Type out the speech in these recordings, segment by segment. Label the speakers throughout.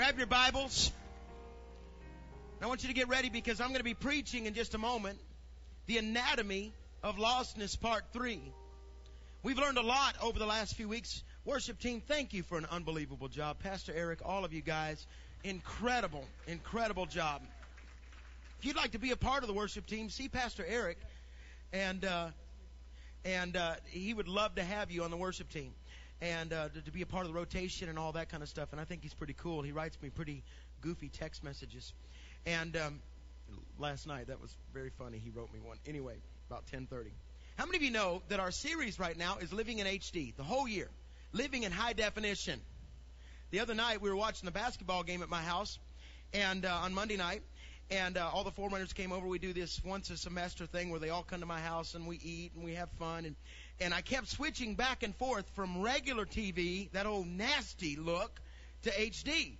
Speaker 1: Grab your Bibles. I want you to get ready because I'm going to be preaching in just a moment the anatomy of lostness part three. We've learned a lot over the last few weeks. Worship team, thank you for an unbelievable job. Pastor Eric, all of you guys, incredible, incredible job. If you'd like to be a part of the worship team, see Pastor Eric, and uh, and uh, he would love to have you on the worship team and uh, to, to be a part of the rotation and all that kind of stuff. And I think he's pretty cool. He writes me pretty goofy text messages. And um, last night that was very funny. He wrote me one. Anyway, about 10:30. How many of you know that our series right now is living in HD the whole year, living in high definition? The other night we were watching the basketball game at my house, and uh, on Monday night, and uh, all the forerunners came over. We do this once a semester thing where they all come to my house and we eat and we have fun. And and I kept switching back and forth from regular TV, that old nasty look, to HD.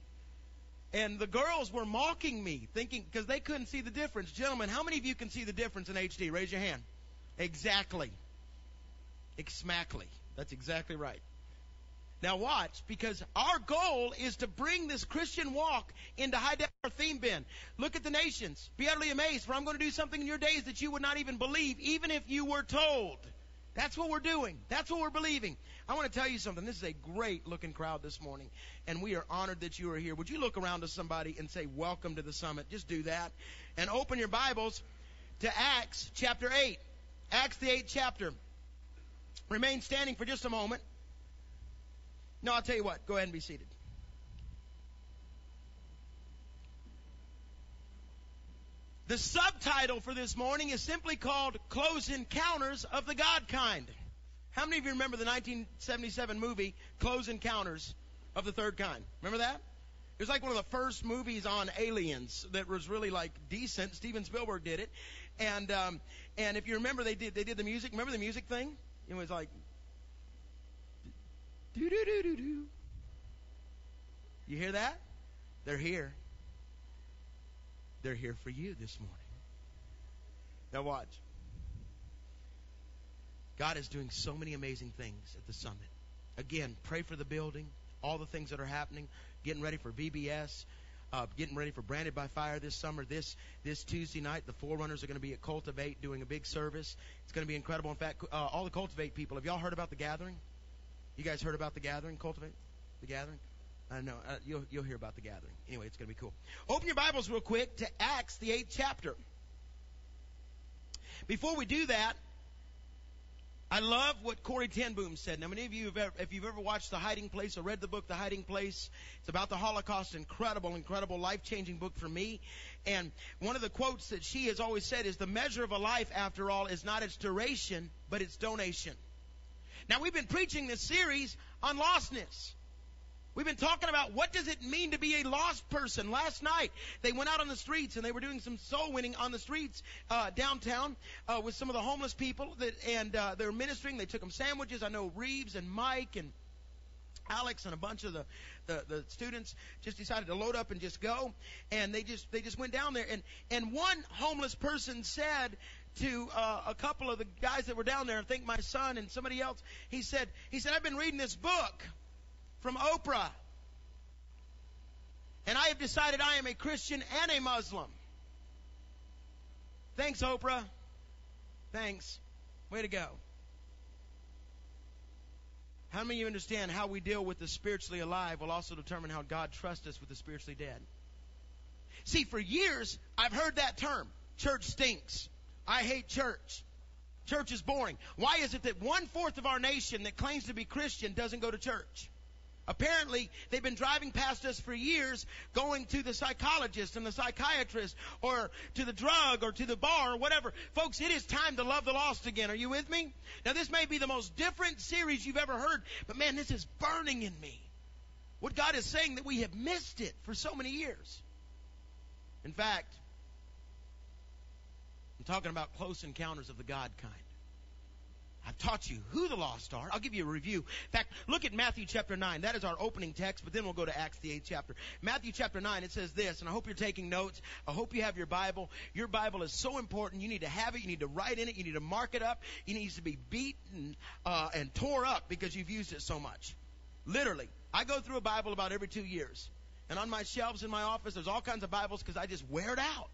Speaker 1: And the girls were mocking me, thinking, because they couldn't see the difference. Gentlemen, how many of you can see the difference in HD? Raise your hand. Exactly. Exactly. That's exactly right. Now watch, because our goal is to bring this Christian walk into high def our theme bin. Look at the nations. Be utterly amazed, for I'm going to do something in your days that you would not even believe, even if you were told. That's what we're doing. That's what we're believing. I want to tell you something. This is a great looking crowd this morning, and we are honored that you are here. Would you look around to somebody and say, Welcome to the summit? Just do that. And open your Bibles to Acts chapter 8. Acts, the 8th chapter. Remain standing for just a moment. No, I'll tell you what. Go ahead and be seated. The subtitle for this morning is simply called Close Encounters of the God Kind. How many of you remember the 1977 movie Close Encounters of the Third Kind? Remember that? It was like one of the first movies on aliens that was really like decent. Steven Spielberg did it, and um, and if you remember, they did they did the music. Remember the music thing? It was like do do do do do. You hear that? They're here. They're here for you this morning. Now, watch. God is doing so many amazing things at the summit. Again, pray for the building, all the things that are happening, getting ready for VBS, uh, getting ready for Branded by Fire this summer. This this Tuesday night, the Forerunners are going to be at Cultivate doing a big service. It's going to be incredible. In fact, uh, all the Cultivate people, have y'all heard about the gathering? You guys heard about the gathering? Cultivate the gathering? I know. Uh, you'll, you'll hear about the gathering. Anyway, it's going to be cool. Open your Bibles real quick to Acts, the eighth chapter. Before we do that, I love what Corrie ten Boom said. Now, many of you, have ever, if you've ever watched The Hiding Place or read the book The Hiding Place, it's about the Holocaust. Incredible, incredible, life-changing book for me. And one of the quotes that she has always said is, "The measure of a life, after all, is not its duration, but its donation." Now, we've been preaching this series on lostness. We've been talking about what does it mean to be a lost person. Last night, they went out on the streets and they were doing some soul winning on the streets uh, downtown uh, with some of the homeless people that, and uh, they were ministering. They took them sandwiches. I know Reeves and Mike and Alex and a bunch of the, the, the students just decided to load up and just go, and they just they just went down there. And and one homeless person said to uh, a couple of the guys that were down there, I think my son and somebody else, he said he said I've been reading this book from Oprah. And I have decided I am a Christian and a Muslim. Thanks, Oprah. Thanks. Way to go. How many of you understand how we deal with the spiritually alive will also determine how God trusts us with the spiritually dead? See, for years, I've heard that term. Church stinks. I hate church. Church is boring. Why is it that one fourth of our nation that claims to be Christian doesn't go to church? Apparently, they've been driving past us for years, going to the psychologist and the psychiatrist, or to the drug, or to the bar, or whatever. Folks, it is time to love the lost again. Are you with me? Now, this may be the most different series you've ever heard, but man, this is burning in me. What God is saying that we have missed it for so many years. In fact, I'm talking about close encounters of the God kind. I've taught you who the lost are. I'll give you a review. In fact, look at Matthew chapter 9. That is our opening text, but then we'll go to Acts the 8th chapter. Matthew chapter 9, it says this, and I hope you're taking notes. I hope you have your Bible. Your Bible is so important. You need to have it. You need to write in it. You need to mark it up. It needs to be beaten uh, and tore up because you've used it so much. Literally. I go through a Bible about every two years And on my shelves in my office, there's all kinds of Bibles because I just wear it out.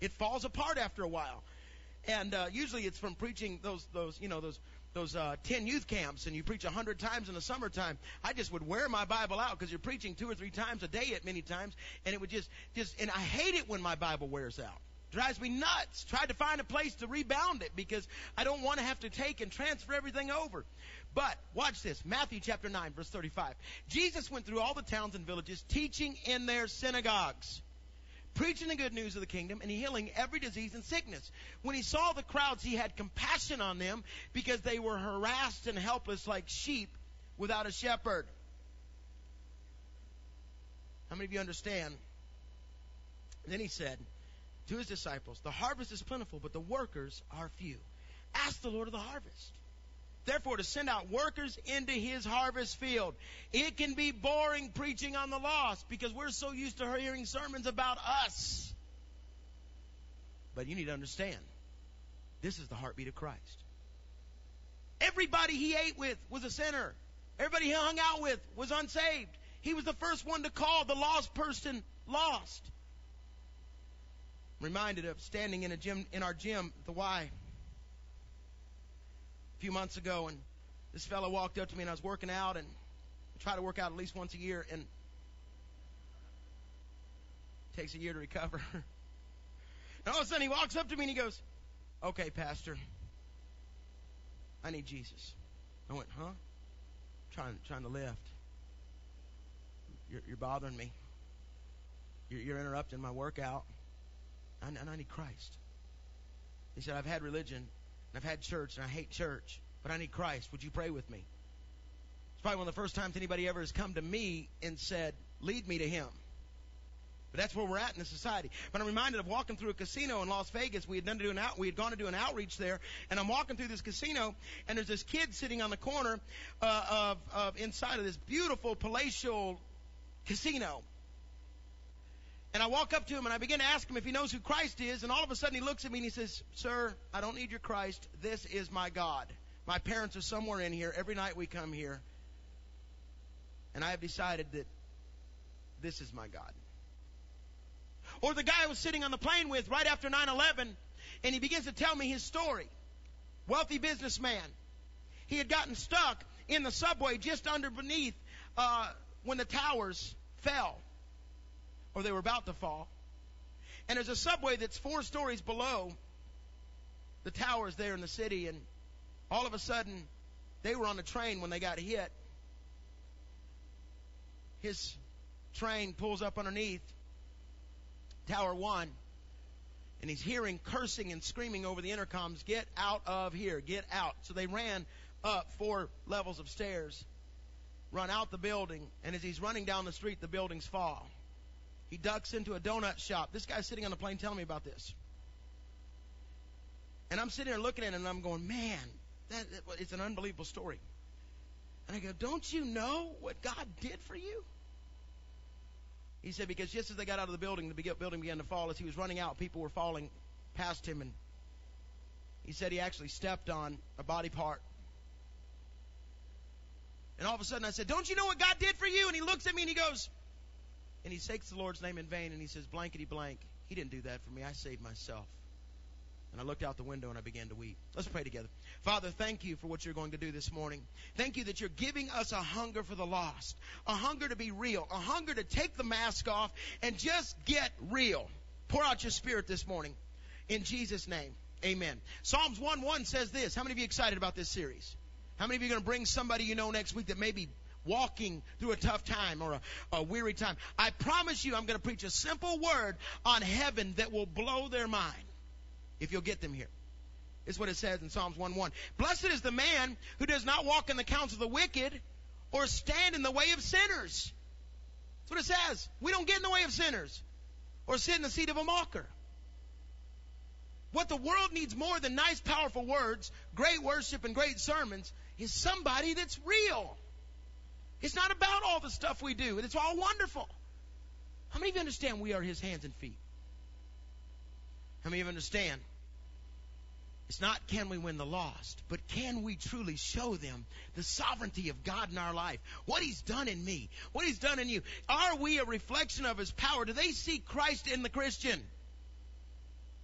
Speaker 1: It falls apart after a while. And uh, usually it's from preaching those, those, you know, those those uh, 10 youth camps and you preach a 100 times in the summertime, I just would wear my Bible out because you're preaching two or three times a day at many times, and it would just, just, and I hate it when my Bible wears out. Drives me nuts. Tried to find a place to rebound it because I don't want to have to take and transfer everything over. But watch this. Matthew chapter 9 verse 35. Jesus went through all the towns and villages teaching in their synagogues preaching the good news of the kingdom and healing every disease and sickness. When he saw the crowds, he had compassion on them because they were harassed and helpless like sheep without a shepherd. How many of you understand? Then he said to his disciples, The harvest is plentiful, but the workers are few. Ask the Lord of the harvest Therefore, to send out workers into his harvest field. It can be boring preaching on the lost because we're so used to hearing sermons about us. But you need to understand this is the heartbeat of Christ. Everybody he ate with was a sinner. Everybody he hung out with was unsaved. He was the first one to call the lost person lost. I'm reminded of standing in a gym in our gym, the Y a few months ago, and this fellow walked up to me, and I was working out, and I try to work out at least once a year, and it takes a year to recover. and all of a sudden, he walks up to me and he goes, "Okay, Pastor, I need Jesus." I went, "Huh?" trying trying to lift. You're, you're bothering me. You're, you're, interrupting my workout. and I need Christ. He said, I've had religion I've had church and I hate church, but I need Christ. Would you pray with me? It's probably one of the first times anybody ever has come to me and said, lead me to Him. But that's where we're at in the society. But I'm reminded of walking through a casino in Las Vegas. We had done to do an out, we had gone to do an outreach there, and I'm walking through this casino, and there's this kid sitting on the corner uh, of, of inside of this beautiful palatial casino. And I walk up to him and I begin to ask him if he knows who Christ is. And all of a sudden he looks at me and he says, Sir, I don't need your Christ. This is my God. My parents are somewhere in here. Every night we come here. And I have decided that this is my God. Or the guy I was sitting on the plane with right after 9 11, and he begins to tell me his story. Wealthy businessman. He had gotten stuck in the subway just under beneath uh, when the towers fell or they were about to fall. And there's a subway that's four stories below the towers there in the city, and all of a sudden, they were on the train when they got hit. His train pulls up underneath Tower 1, and he's hearing cursing and screaming over the intercoms, Get out of here, get out. So they ran up four levels of stairs, run out the building, and as he's running down the street, the buildings fall. He ducks into a donut shop. This guy's sitting on the plane telling me about this. And I'm sitting there looking at it and I'm going, man, that, it's an unbelievable story. And I go, don't you know what God did for you? He said, because just as they got out of the building, the building began to fall. As he was running out, people were falling past him. And he said he actually stepped on a body part. And all of a sudden I said, don't you know what God did for you? And he looks at me and he goes, and he takes the Lord's name in vain and he says, blankety blank, he didn't do that for me. I saved myself. And I looked out the window and I began to weep. Let's pray together. Father, thank you for what you're going to do this morning. Thank you that you're giving us a hunger for the lost, a hunger to be real, a hunger to take the mask off and just get real. Pour out your spirit this morning. In Jesus' name, amen. Psalms 1 1 says this. How many of you excited about this series? How many of you are going to bring somebody you know next week that may be walking through a tough time or a, a weary time. I promise you, I'm going to preach a simple word on heaven that will blow their mind if you'll get them here. Is what it says in Psalms 1:1. Blessed is the man who does not walk in the counsel of the wicked or stand in the way of sinners. That's what it says. We don't get in the way of sinners or sit in the seat of a mocker. What the world needs more than nice, powerful words, great worship, and great sermons is somebody that's real. It's not about all the stuff we do. It's all wonderful. How many of you understand we are His hands and feet? How many of you understand It's not can we win the lost, but can we truly show them the sovereignty of God in our life? What He's done in me, what He's done in you. Are we a reflection of His power? Do they see Christ in the Christian?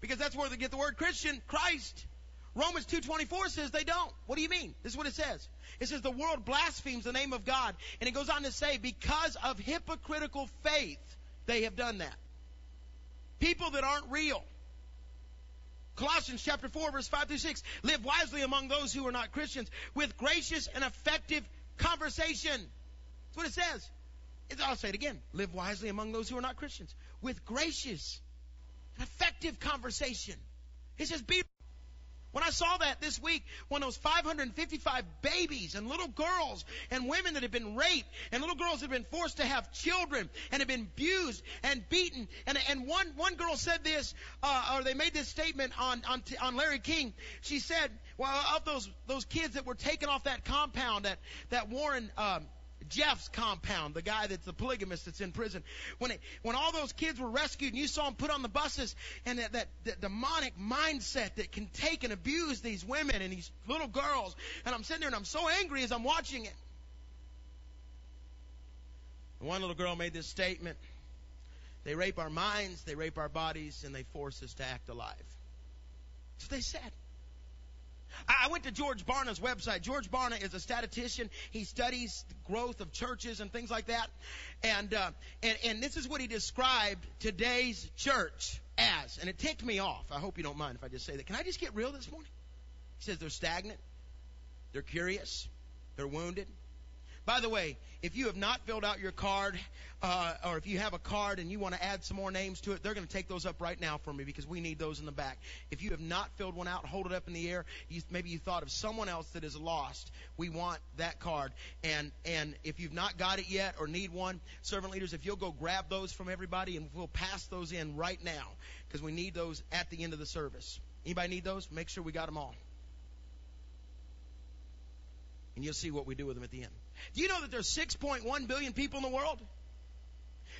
Speaker 1: Because that's where they get the word Christian, Christ. Romans 2.24 says they don't. What do you mean? This is what it says. It says the world blasphemes the name of God. And it goes on to say, because of hypocritical faith, they have done that. People that aren't real. Colossians chapter 4 verse 5 through 6. Live wisely among those who are not Christians with gracious and effective conversation. That's what it says. I'll say it again. Live wisely among those who are not Christians with gracious and effective conversation. It says be when I saw that this week, when those 555 babies and little girls and women that have been raped and little girls that have been forced to have children and have been abused and beaten, and and one one girl said this, uh, or they made this statement on on on Larry King. She said, well, of those those kids that were taken off that compound that that Warren. Um, Jeffs compound, the guy that's the polygamist that's in prison. When it, when all those kids were rescued and you saw them put on the buses and that, that, that demonic mindset that can take and abuse these women and these little girls. And I'm sitting there and I'm so angry as I'm watching it. one little girl made this statement. They rape our minds, they rape our bodies, and they force us to act alive. That's what they said. I went to George Barna's website. George Barna is a statistician. He studies growth of churches and things like that. And, uh, and, and this is what he described today's church as. And it ticked me off. I hope you don't mind if I just say that. Can I just get real this morning? He says they're stagnant. They're curious. They're wounded. By the way, if you have not filled out your card, uh, or if you have a card and you want to add some more names to it, they're going to take those up right now for me because we need those in the back. If you have not filled one out, hold it up in the air. You, maybe you thought of someone else that is lost. We want that card. And and if you've not got it yet or need one, servant leaders, if you'll go grab those from everybody and we'll pass those in right now because we need those at the end of the service. Anybody need those? Make sure we got them all. And you'll see what we do with them at the end. Do you know that there's 6.1 billion people in the world?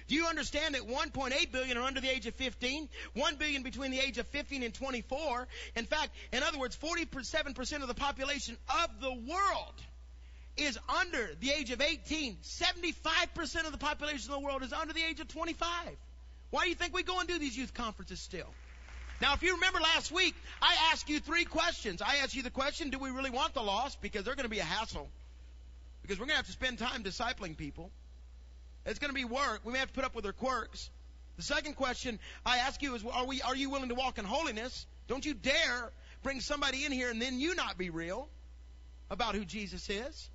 Speaker 1: Do you understand that 1.8 billion are under the age of 15? 1 billion between the age of 15 and 24. In fact, in other words, 47% of the population of the world is under the age of 18. 75% of the population of the world is under the age of 25. Why do you think we go and do these youth conferences still? Now, if you remember last week, I asked you three questions. I asked you the question, do we really want the lost? Because they're going to be a hassle because we're going to have to spend time discipling people. It's going to be work. We may have to put up with their quirks. The second question I ask you is, are we, are you willing to walk in holiness? Don't you dare bring somebody in here and then you not be real about who Jesus is.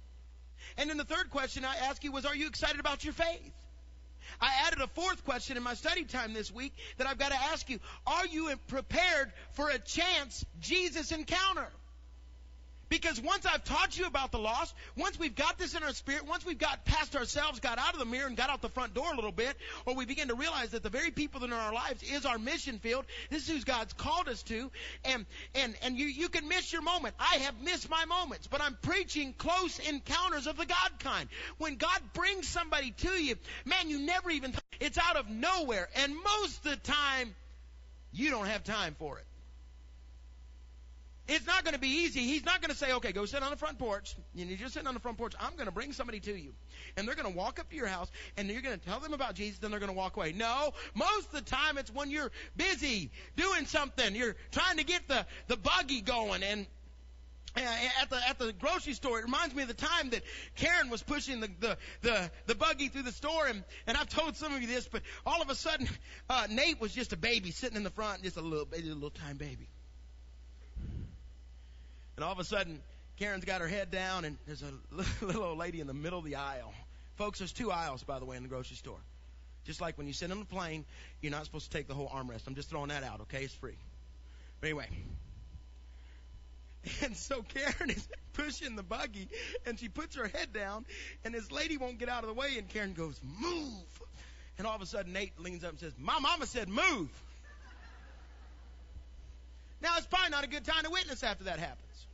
Speaker 1: And then the third question I ask you was, are you excited about your faith? I added a fourth question in my study time this week that I've got to ask you. Are you prepared for a chance Jesus encounter? Because once I've taught you about the lost, once we've got this in our spirit, once we've got past ourselves, got out of the mirror and got out the front door a little bit, or we begin to realize that the very people that are in our lives is our mission field. This is who God's called us to. And, and, and you, you can miss your moment. I have missed my moments, but I'm preaching close encounters of the God kind. When God brings somebody to you, man, you never even, it's out of nowhere. And most of the time, you don't have time for it. It's not going to be easy. He's not going to say, okay, go sit on the front porch. And you're just sitting on the front porch. I'm going to bring somebody to you. And they're going to walk up to your house and you're going to tell them about Jesus, then they're going to walk away. No, most of the time it's when you're busy doing something. You're trying to get the, the buggy going and at the at the grocery store. It reminds me of the time that Karen was pushing the the the, the buggy through the store, and and I've told some of you this, but all of a sudden, uh, Nate was just a baby sitting in the front, just a little baby, a little tiny baby. And all of a sudden, Karen's got her head down, and there's a little old lady in the middle of the aisle. Folks, there's two aisles, by the way, in the grocery store. Just like when you sit on the plane, you're not supposed to take the whole armrest. I'm just throwing that out, okay? It's free. But anyway. And so Karen is pushing the buggy, and she puts her head down, and this lady won't get out of the way, and Karen goes, move. And all of a sudden, Nate leans up and says, My mama said move. Now, it's probably not a good time to witness after that happens.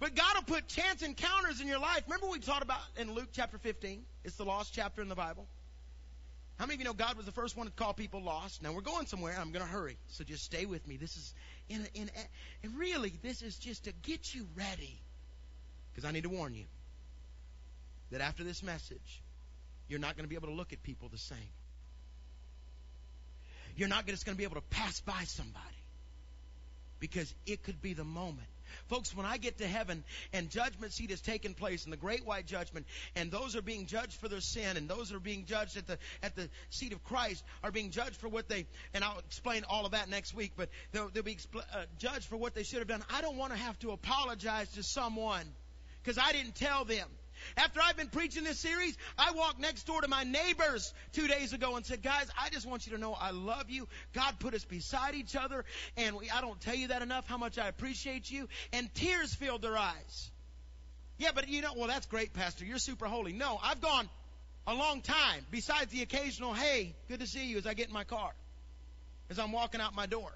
Speaker 1: But God will put chance encounters in your life. Remember we taught about in Luke chapter 15? It's the lost chapter in the Bible. How many of you know God was the first one to call people lost? Now we're going somewhere. I'm going to hurry, so just stay with me. This is in, a, in a, and really this is just to get you ready, because I need to warn you that after this message, you're not going to be able to look at people the same. You're not just going to be able to pass by somebody because it could be the moment Folks, when I get to heaven and judgment seat has taken place in the great white judgment, and those are being judged for their sin, and those are being judged at the at the seat of Christ are being judged for what they, and I'll explain all of that next week, but they'll, they'll be expl- uh, judged for what they should have done. I don't want to have to apologize to someone because I didn't tell them. After I've been preaching this series, I walked next door to my neighbors two days ago and said, guys, I just want you to know I love you. God put us beside each other and we, I don't tell you that enough how much I appreciate you. And tears filled their eyes. Yeah, but you know, well, that's great, Pastor. You're super holy. No, I've gone a long time besides the occasional, hey, good to see you as I get in my car, as I'm walking out my door.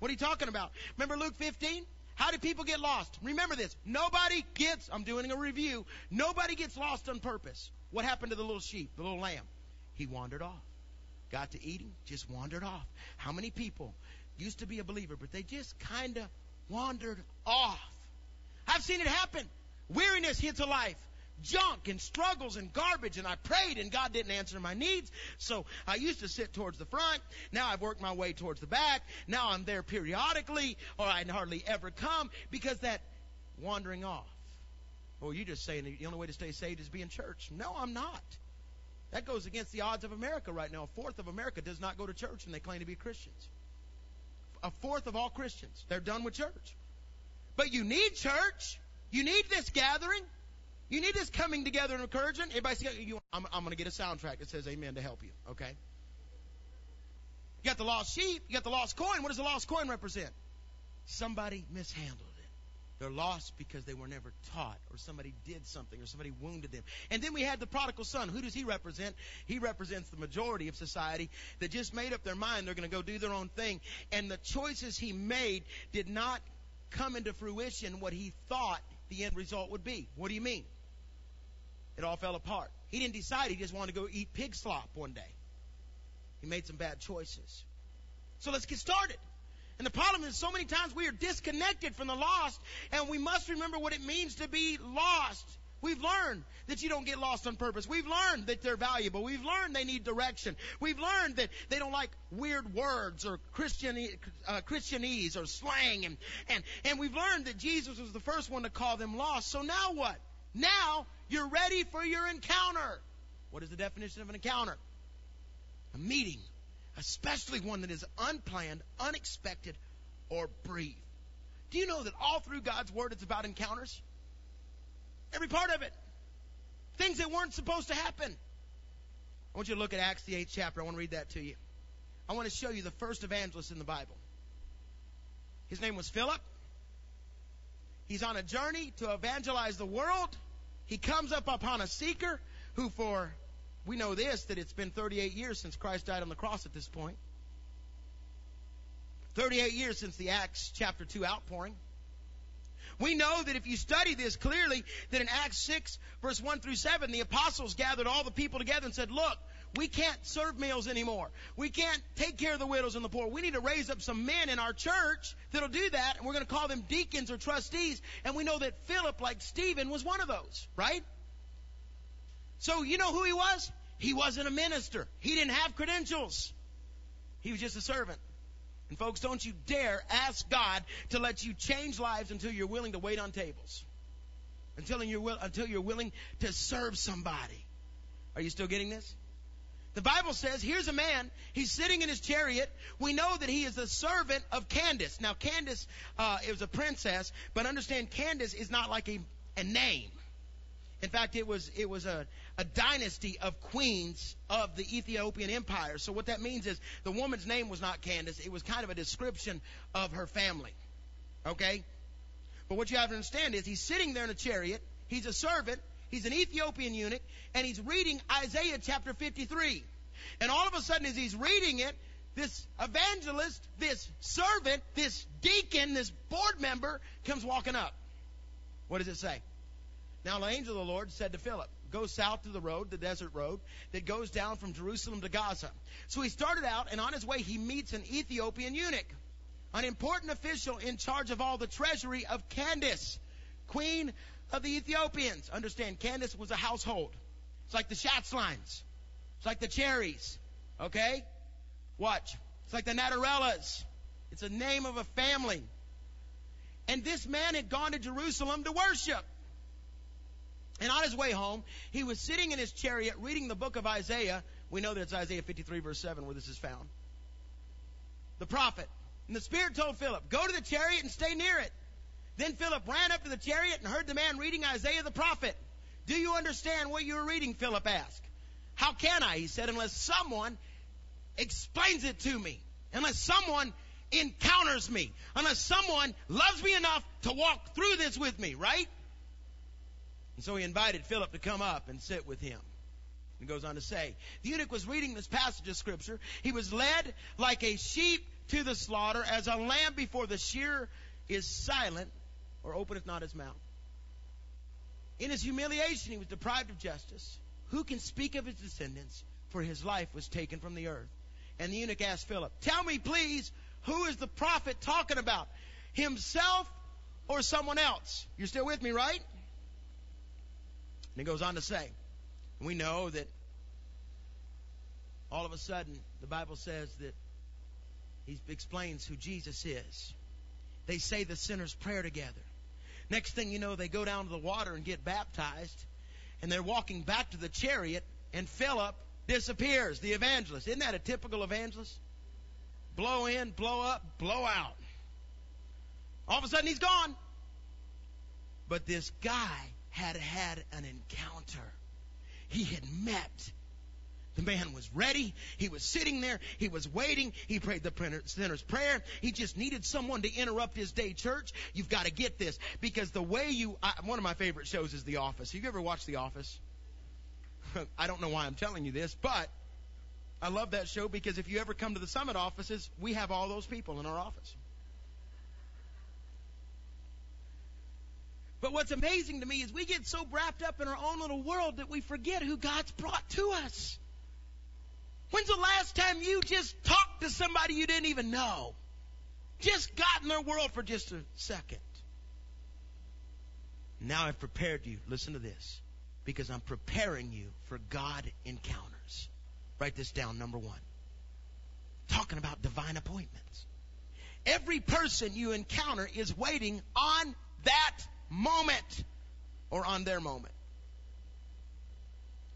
Speaker 1: What are you talking about? Remember Luke 15? How do people get lost? Remember this. Nobody gets, I'm doing a review, nobody gets lost on purpose. What happened to the little sheep, the little lamb? He wandered off. Got to eating, just wandered off. How many people used to be a believer, but they just kind of wandered off? I've seen it happen. Weariness hits a life junk and struggles and garbage and I prayed and God didn't answer my needs. So I used to sit towards the front. Now I've worked my way towards the back. Now I'm there periodically or I hardly ever come because that wandering off. Oh, well, you're just saying the only way to stay saved is be in church. No, I'm not. That goes against the odds of America right now. A fourth of America does not go to church and they claim to be Christians. A fourth of all Christians. They're done with church. But you need church. You need this gathering. You need this coming together and encouraging. Everybody you, I'm, I'm going to get a soundtrack that says amen to help you, okay? You got the lost sheep, you got the lost coin. What does the lost coin represent? Somebody mishandled it. They're lost because they were never taught, or somebody did something, or somebody wounded them. And then we had the prodigal son. Who does he represent? He represents the majority of society that just made up their mind they're going to go do their own thing. And the choices he made did not come into fruition what he thought the end result would be. What do you mean? It all fell apart. He didn't decide he just wanted to go eat pig slop one day. He made some bad choices. So let's get started. And the problem is so many times we are disconnected from the lost and we must remember what it means to be lost. We've learned that you don't get lost on purpose. We've learned that they're valuable. We've learned they need direction. We've learned that they don't like weird words or Christian, uh, Christianese or slang. And, and, and we've learned that Jesus was the first one to call them lost. So now what? Now you're ready for your encounter. What is the definition of an encounter? A meeting, especially one that is unplanned, unexpected, or brief. Do you know that all through God's Word it's about encounters? Every part of it. Things that weren't supposed to happen. I want you to look at Acts, the 8th chapter. I want to read that to you. I want to show you the first evangelist in the Bible. His name was Philip. He's on a journey to evangelize the world. He comes up upon a seeker who for, we know this, that it's been 38 years since Christ died on the cross at this point. 38 years since the Acts chapter 2 outpouring. We know that if you study this clearly, that in Acts 6 verse 1 through 7, the apostles gathered all the people together and said, look, we can't serve meals anymore. We can't take care of the widows and the poor. We need to raise up some men in our church that'll do that, and we're going to call them deacons or trustees. And we know that Philip, like Stephen, was one of those, right? So you know who he was? He wasn't a minister. He didn't have credentials. He was just a servant. And folks, don't you dare ask God to let you change lives until you're willing to wait on tables. Until you're, until you're willing to serve somebody. Are you still getting this? The Bible says, here's a man, he's sitting in his chariot. We know that he is the servant of Candace. Now, Candace uh, is a princess, but understand Candace is not like a, a name. In fact, it was it was a, a dynasty of queens of the Ethiopian Empire. So what that means is the woman's name was not Candace. It was kind of a description of her family. Okay? But what you have to understand is he's sitting there in a chariot. He's a servant. He's an Ethiopian eunuch, and he's reading Isaiah chapter 53. And all of a sudden, as he's reading it, this evangelist, this servant, this deacon, this board member comes walking up. What does it say? Now the angel of the Lord said to Philip, Go south to the road, the desert road, that goes down from Jerusalem to Gaza. So he started out, and on his way, he meets an Ethiopian eunuch, an important official in charge of all the treasury of Candace, queen of the Ethiopians. Understand, Candace was a household. It's like the Schatzlines. It's like the Cherries. Okay? Watch. It's like the Natarellas. It's a name of a family. And this man had gone to Jerusalem to worship. And on his way home, he was sitting in his chariot reading the book of Isaiah. We know that it's Isaiah 53 verse 7 where this is found. The prophet. And the Spirit told Philip, go to the chariot and stay near it. Then Philip ran up to the chariot and heard the man reading Isaiah the prophet. Do you understand what you are reading? Philip asked. How can I? He said, unless someone explains it to me. Unless someone encounters me. Unless someone loves me enough to walk through this with me, right? And so he invited Philip to come up and sit with him. He goes on to say, the eunuch was reading this passage of scripture. He was led like a sheep to the slaughter, as a lamb before the shearer is silent or openeth not his mouth. In his humiliation, he was deprived of justice. Who can speak of his descendants? For his life was taken from the earth. And the eunuch asked Philip, Tell me, please, who is the prophet talking about? Himself or someone else? You're still with me, right? And he goes on to say, we know that all of a sudden the Bible says that he explains who Jesus is. They say the sinner's prayer together. Next thing you know, they go down to the water and get baptized, and they're walking back to the chariot, and Philip disappears, the evangelist. Isn't that a typical evangelist? Blow in, blow up, blow out. All of a sudden, he's gone. But this guy had had an encounter. He had met. The man was ready. He was sitting there. He was waiting. He prayed the sinner's prayer. He just needed someone to interrupt his day church. You've got to get this because the way you, I, one of my favorite shows is The Office. Have you ever watched The Office? I don't know why I'm telling you this, but I love that show because if you ever come to the summit offices, we have all those people in our office. But what's amazing to me is we get so wrapped up in our own little world that we forget who God's brought to us. When's the last time you just talked to somebody you didn't even know? Just got in their world for just a second. Now I've prepared you. Listen to this. Because I'm preparing you for God encounters. Write this down, number one. Talking about divine appointments. Every person you encounter is waiting on that moment or on their moment.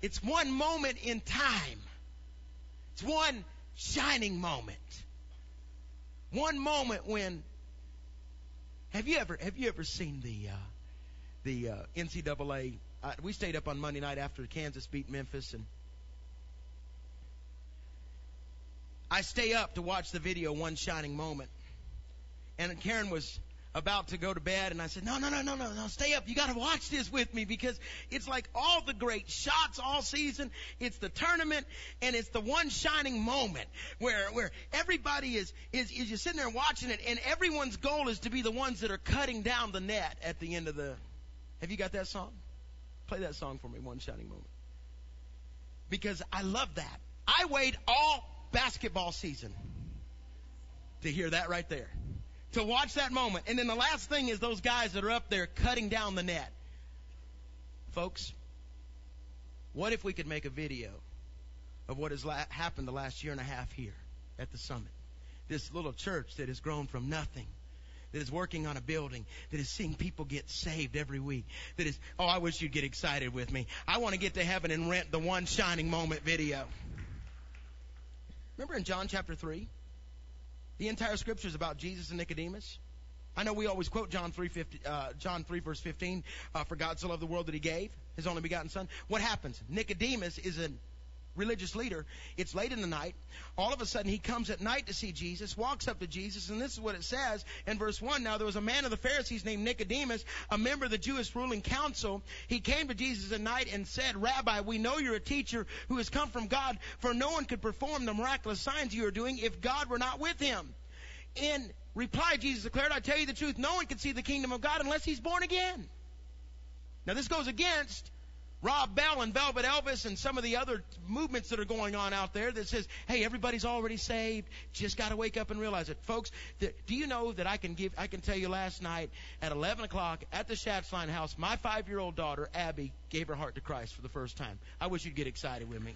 Speaker 1: It's one moment in time. It's one shining moment. One moment when have you ever have you ever seen the uh, the uh, NCAA? Uh, we stayed up on Monday night after Kansas beat Memphis, and I stay up to watch the video. One shining moment, and Karen was about to go to bed and I said, no, no, no, no, no, no, stay up. You got to watch this with me because it's like all the great shots all season. It's the tournament and it's the one shining moment where, where everybody is, is, is just sitting there watching it and everyone's goal is to be the ones that are cutting down the net at the end of the, have you got that song? Play that song for me, one shining moment. Because I love that. I wait all basketball season to hear that right there to watch that moment. And then the last thing is those guys that are up there cutting down the net. Folks, what if we could make a video of what has la- happened the last year and a half here at the summit? This little church that has grown from nothing that is working on a building, that is seeing people get saved every week, that is, oh, I wish you'd get excited with me. I want to get to heaven and rent the one shining moment video. Remember in John chapter 3? The entire scripture is about Jesus and Nicodemus. I know we always quote John 3, 50, uh, John 3 verse 15, uh, for God so loved the world that he gave his only begotten son. What happens? Nicodemus is a religious leader. It's late in the night. All of a sudden he comes at night to see Jesus, walks up to Jesus, and this is what it says in verse 1. Now there was a man of the Pharisees named Nicodemus, a member of the Jewish ruling council. He came to Jesus at night and said, Rabbi, we know you're a teacher who has come from God, for no one could perform the miraculous signs you are doing if God were not with him. In reply, Jesus declared, I tell you the truth, no one can see the kingdom of God unless he's born again. Now this goes against Rob Bell and Velvet Elvis and some of the other movements that are going on out there that says, hey, everybody's already saved. Just got to wake up and realize it. Folks, the, do you know that I can give, I can tell you last night at 11 o'clock at the Schatzline house, my five year old daughter, Abby, gave her heart to Christ for the first time. I wish you'd get excited with me.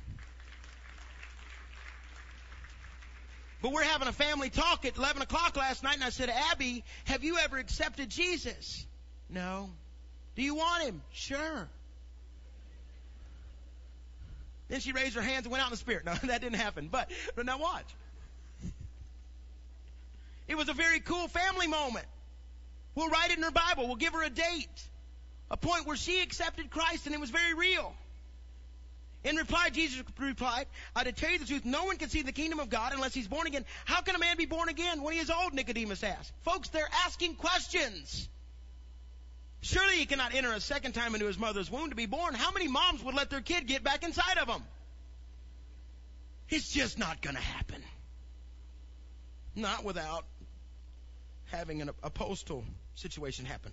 Speaker 1: But we're having a family talk at 11 o'clock last night and I said, Abby, have you ever accepted Jesus? No. Do you want him? Sure. Then she raised her hands and went out in the spirit. No, that didn't happen. But, but now watch. It was a very cool family moment. We'll write it in her Bible. We'll give her a date. A point where she accepted Christ and it was very real. In reply, Jesus replied, I to tell you the truth, no one can see the kingdom of God unless he's born again. How can a man be born again when he is old? Nicodemus asked. Folks, they're asking questions. Surely he cannot enter a second time into his mother's womb to be born. How many moms would let their kid get back inside of them? It's just not going to happen. Not without having an, a postal situation happen.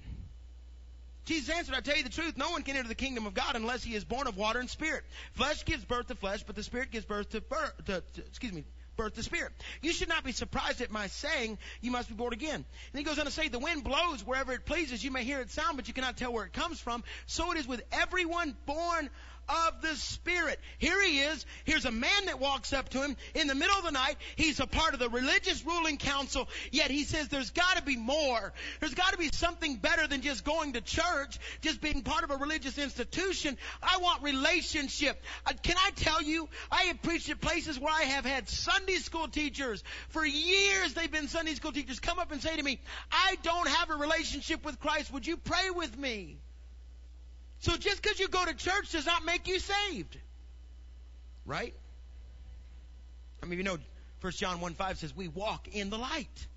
Speaker 1: Jesus answered, I tell you the truth, no one can enter the kingdom of God unless he is born of water and spirit. Flesh gives birth to flesh, but the spirit gives birth to to, to, excuse me, birth to spirit. You should not be surprised at my saying you must be born again. And he goes on to say, the wind blows wherever it pleases. You may hear its sound, but you cannot tell where it comes from. So it is with everyone born of the Spirit. Here he is. Here's a man that walks up to him in the middle of the night. He's a part of the religious ruling council, yet he says there's got to be more. There's got to be something better than just going to church, just being part of a religious institution. I want relationship. Uh, can I tell you, I have preached at places where I have had Sunday school teachers. For years they've been Sunday school teachers come up and say to me, I don't have a relationship with Christ. Would you pray with me? So just because you go to church does not make you saved. Right? I mean, you know, 1 John 1 5 says, We walk in the light.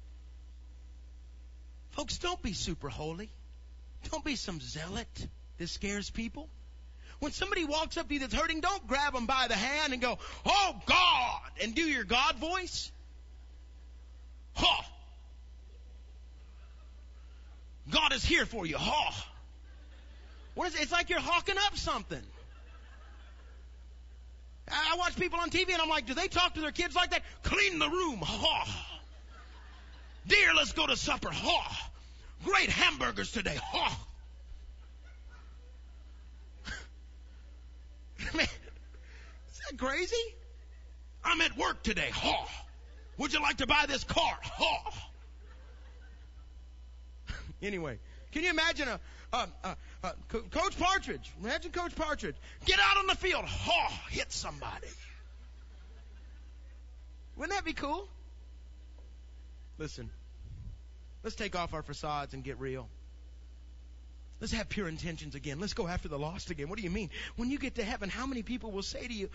Speaker 1: Folks, don't be super holy. Don't be some zealot that scares people. When somebody walks up to you that's hurting, don't grab them by the hand and go, Oh God, and do your God voice. Ha! God is here for you. Ha! What is it? It's like you're hawking up something. I watch people on TV and I'm like, do they talk to their kids like that? Clean the room. Ha. Dear, let's go to supper. Ha. Great hamburgers today. Ha. Man, is that crazy? I'm at work today. Ha. Would you like to buy this car? Ha. anyway, can you imagine a, uh, uh, uh, Coach Partridge. Imagine Coach Partridge. Get out on the field. Oh, hit somebody. Wouldn't that be cool? Listen, let's take off our facades and get real. Let's have pure intentions again. Let's go after the lost again. What do you mean? When you get to heaven, how many people will say to you,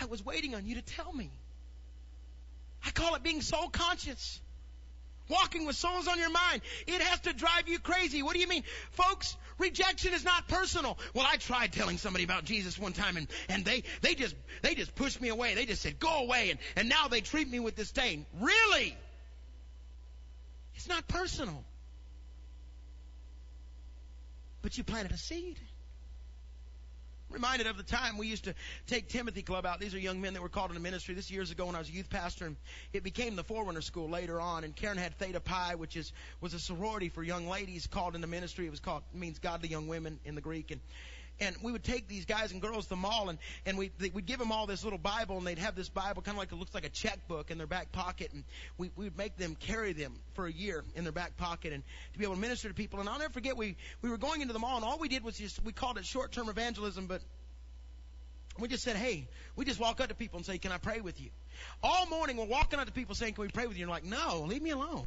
Speaker 1: I was waiting on you to tell me? I call it being soul conscious. Walking with souls on your mind. It has to drive you crazy. What do you mean? Folks, rejection is not personal. Well, I tried telling somebody about Jesus one time and, and they, they just, they just pushed me away. They just said, go away. And, and now they treat me with disdain. Really? It's not personal. But you planted a seed reminded of the time we used to take Timothy Club out. These are young men that were called into ministry. This years ago when I was a youth pastor, and it became the Forerunner School later on. And Karen had Theta Pi, which is was a sorority for young ladies called into ministry. It was called means godly young women in the Greek, and and we would take these guys and girls to the mall and and we we'd give them all this little Bible and they'd have this Bible kind of like it looks like a checkbook in their back pocket and we we would make them carry them for a year in their back pocket and to be able to minister to people and I'll never forget we we were going into the mall and all we did was just we called it short term evangelism but we just said, hey, we just walk up to people and say, can I pray with you? All morning we're walking up to people saying, can we pray with you? And like, no, leave me alone.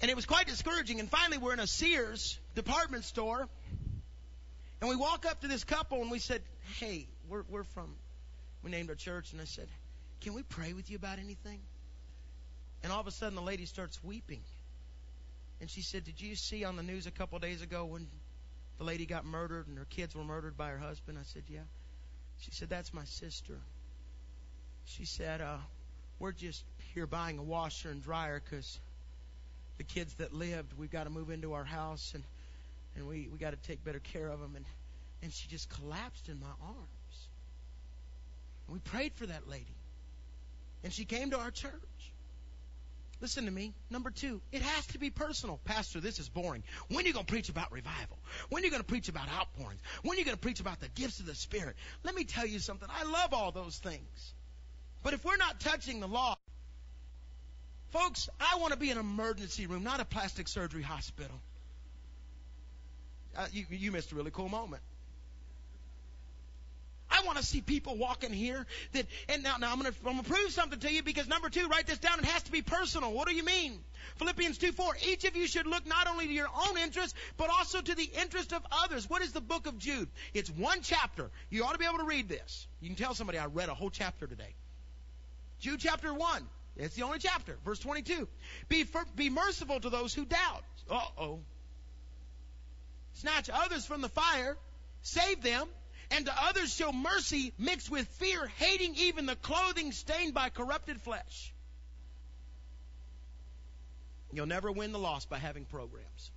Speaker 1: And it was quite discouraging. And finally we're in a Sears department store and we walk up to this couple and we said, Hey, we're, we're from, we named our church and I said, Can we pray with you about anything? And all of a sudden the lady starts weeping. And she said, Did you see on the news a couple of days ago when the lady got murdered and her kids were murdered by her husband? I said, Yeah. She said, That's my sister. She said, uh, We're just here buying a washer and dryer because the kids that lived, we've got to move into our house and and we we got to take better care of them. And And she just collapsed in my arms. And we prayed for that lady. And she came to our church. Listen to me. Number two, it has to be personal. Pastor, this is boring. When are you going to preach about revival? When are you going to preach about outpourings? When are you going to preach about the gifts of the Spirit? Let me tell you something. I love all those things. But if we're not touching the law, folks, I want to be an emergency room, not a plastic surgery hospital. You, you missed a really cool moment. I want to see people walking here that, and now, now I'm going to, I'm going to prove something to you because number two, write this down. It has to be personal. What do you mean? Philippians 2 4. Each of you should look not only to your own interest, but also to the interest of others. What is the book of Jude? It's one chapter. You ought to be able to read this. You can tell somebody I read a whole chapter today. Jude chapter 1. It's the only chapter. Verse 22. Be, for, be merciful to those who doubt. Uh oh. Snatch others from the fire. Save them and to others show mercy mixed with fear, hating even the clothing stained by corrupted flesh. You'll never win the loss by having programs.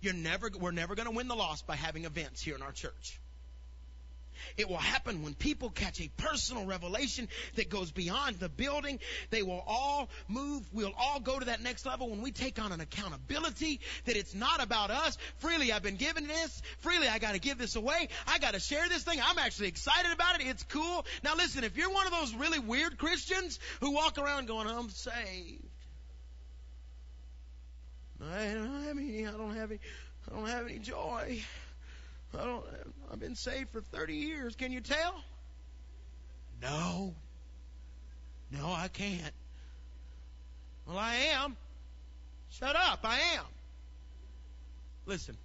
Speaker 1: You're never, we're never going to win the loss by having events here in our church. It will happen when people catch a personal revelation that goes beyond the building. They will all move. We'll all go to that next level when we take on an accountability that it's not about us. Freely I've been given this. Freely I got to give this away. I got to share this thing. I'm actually excited about it. It's cool. Now listen, if you're one of those really weird Christians who walk around going, I'm saved. I don't have any, I don't have any, I don't have any joy. I don't, I've been saved for 30 years. Can you tell? No. No, I can't. Well, I am. Shut up. I am. Listen.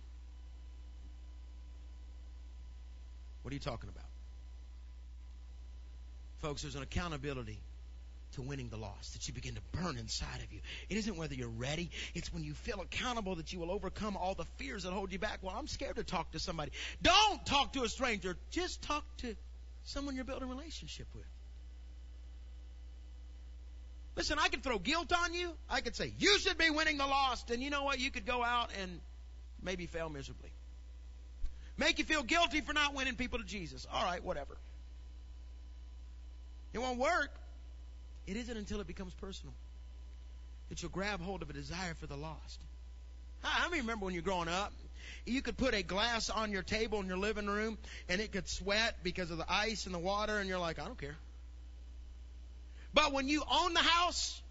Speaker 1: What are you talking about? Folks, there's an accountability to winning the loss that you begin to burn inside of you. It isn't whether you're ready, it's when you feel accountable that you will overcome all the fears that hold you back. Well, I'm scared to talk to somebody. Don't talk to a stranger, just talk to someone you're building a relationship with. Listen, I could throw guilt on you. I could say, you should be winning the lost. And you know what? You could go out and maybe fail miserably. Make you feel guilty for not winning people to Jesus. All right, whatever. It won't work. It isn't until it becomes personal that you'll grab hold of a desire for the lost. I remember when you're growing up? You could put a glass on your table in your living room and it could sweat because of the ice and the water and you're like, I don't care. But when you own the house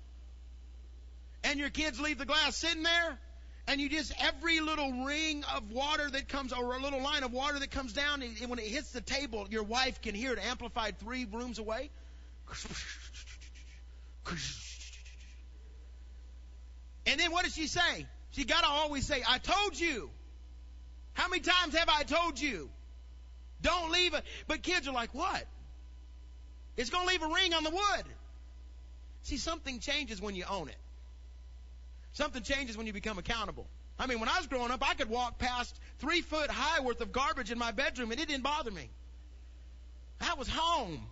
Speaker 1: and your kids leave the glass sitting there and you just every little ring of water that comes or a little line of water that comes down and when it hits the table your wife can hear it amplified three rooms away and then what does she say? She gotta always say, I told you. How many times have I told you? Don't leave it. But kids are like, what? It's gonna leave a ring on the wood. See, something changes when you own it. Something changes when you become accountable. I mean, when I was growing up, I could walk past three foot high worth of garbage in my bedroom and it didn't bother me. That was home.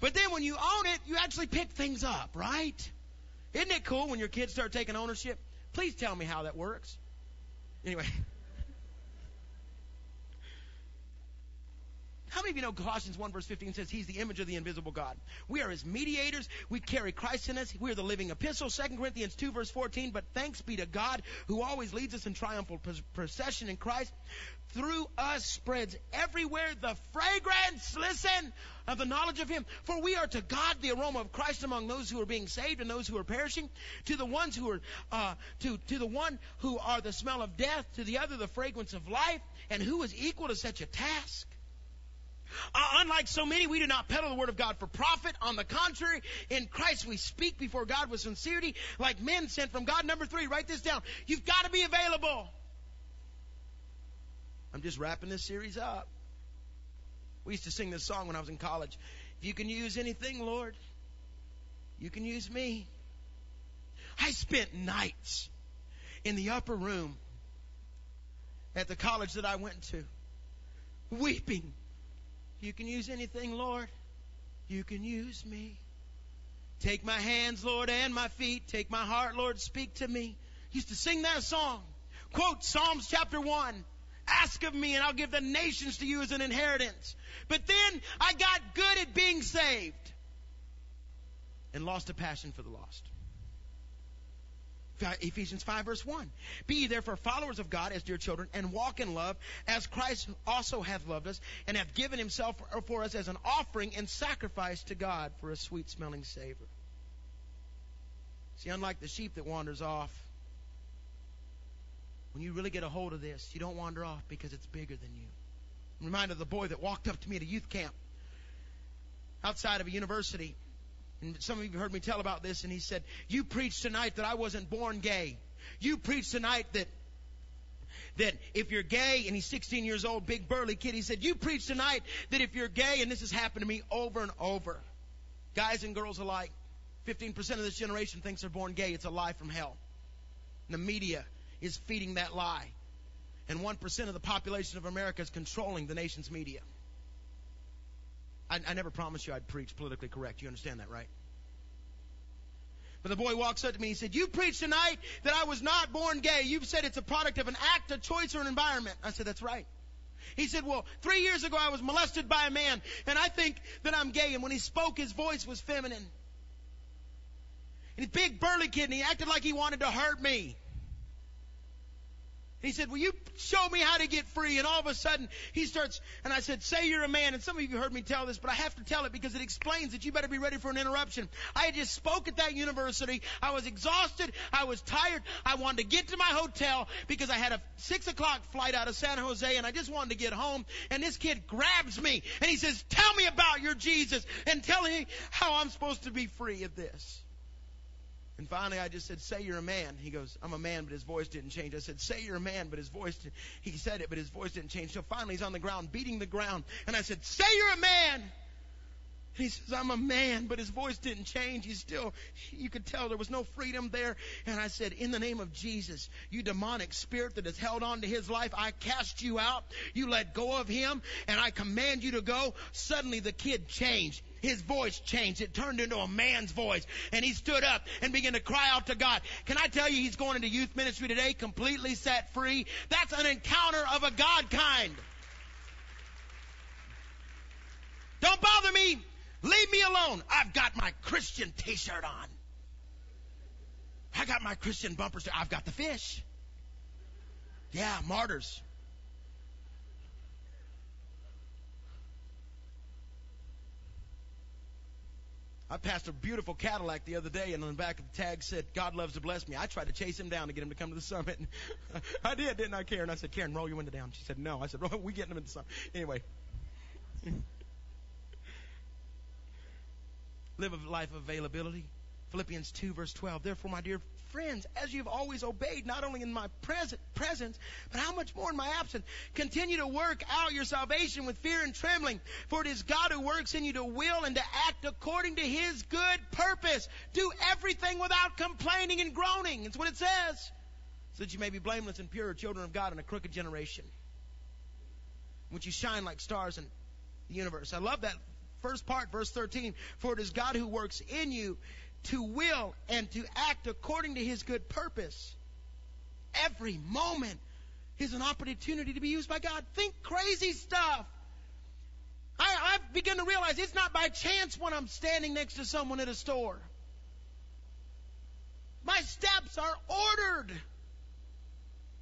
Speaker 1: But then when you own it, you actually pick things up, right? Isn't it cool when your kids start taking ownership? Please tell me how that works. Anyway. How many of you know Colossians 1 verse 15 says he's the image of the invisible God? We are his mediators. We carry Christ in us. We are the living epistle. 2 Corinthians 2 verse 14. But thanks be to God who always leads us in triumphal procession in Christ. Through us spreads everywhere the fragrance, listen, of the knowledge of him. For we are to God the aroma of Christ among those who are being saved and those who are perishing. To the ones who are, uh, to, to the one who are the smell of death, to the other the fragrance of life. And who is equal to such a task? Uh, unlike so many, we do not peddle the word of God for profit. On the contrary, in Christ we speak before God with sincerity, like men sent from God. Number three, write this down. You've got to be available. I'm just wrapping this series up. We used to sing this song when I was in college. If you can use anything, Lord, you can use me. I spent nights in the upper room at the college that I went to, weeping you can use anything, Lord. You can use me. Take my hands, Lord, and my feet. Take my heart, Lord. Speak to me. Used to sing that song. Quote Psalms chapter 1. Ask of me and I'll give the nations to you as an inheritance. But then I got good at being saved and lost a passion for the lost. Ephesians 5 verse 1. Be therefore followers of God as dear children and walk in love as Christ also hath loved us and hath given himself for us as an offering and sacrifice to God for a sweet smelling savor. See, unlike the sheep that wanders off, when you really get a hold of this, you don't wander off because it's bigger than you. I'm reminded of the boy that walked up to me at a youth camp outside of a university. And some of you have heard me tell about this, and he said, You preached tonight that I wasn't born gay. You preached tonight that that if you're gay, and he's 16 years old, big burly kid, he said, You preached tonight that if you're gay, and this has happened to me over and over, guys and girls alike, 15% of this generation thinks they're born gay. It's a lie from hell. And the media is feeding that lie. And 1% of the population of America is controlling the nation's media. I, I never promised you I'd preach politically correct. You understand that, right? But the boy walks up to me and he said, You preached tonight that I was not born gay. You've said it's a product of an act, a choice, or an environment. I said, That's right. He said, Well, three years ago I was molested by a man, and I think that I'm gay. And when he spoke, his voice was feminine. And he's big burly kid, and he acted like he wanted to hurt me. He said, Will you show me how to get free? And all of a sudden, he starts, and I said, Say you're a man. And some of you heard me tell this, but I have to tell it because it explains that you better be ready for an interruption. I had just spoke at that university. I was exhausted. I was tired. I wanted to get to my hotel because I had a six o'clock flight out of San Jose and I just wanted to get home. And this kid grabs me and he says, Tell me about your Jesus and tell me how I'm supposed to be free of this. And finally, I just said, "Say you're a man." He goes, "I'm a man," but his voice didn't change. I said, "Say you're a man," but his voice. He said it, but his voice didn't change. So finally, he's on the ground, beating the ground, and I said, "Say you're a man." He says, I'm a man, but his voice didn't change. He's still, you could tell there was no freedom there. And I said, in the name of Jesus, you demonic spirit that has held on to his life, I cast you out. You let go of him, and I command you to go. Suddenly the kid changed. His voice changed. It turned into a man's voice. And he stood up and began to cry out to God. Can I tell you, he's going into youth ministry today completely set free? That's an encounter of a God kind. Don't bother me Leave me alone. I've got my Christian t-shirt on. I got my Christian bumper sticker. I've got the fish. Yeah, martyrs. I passed a beautiful Cadillac the other day, and on the back of the tag said, God loves to bless me. I tried to chase him down to get him to come to the summit. I did, didn't I, Karen? I said, Karen, roll your window down. She said, no. I said, we getting him in the summit. Anyway. live a life of availability. Philippians 2 verse 12. Therefore, my dear friends, as you've always obeyed, not only in my present, presence, but how much more in my absence, continue to work out your salvation with fear and trembling. For it is God who works in you to will and to act according to his good purpose. Do everything without complaining and groaning. It's what it says. So that you may be blameless and pure, children of God in a crooked generation. Which you shine like stars in the universe. I love that first part, verse 13. For it is God who works in you to will and to act according to his good purpose. Every moment is an opportunity to be used by God. Think crazy stuff. I, I've begun to realize it's not by chance when I'm standing next to someone at a store. My steps are ordered.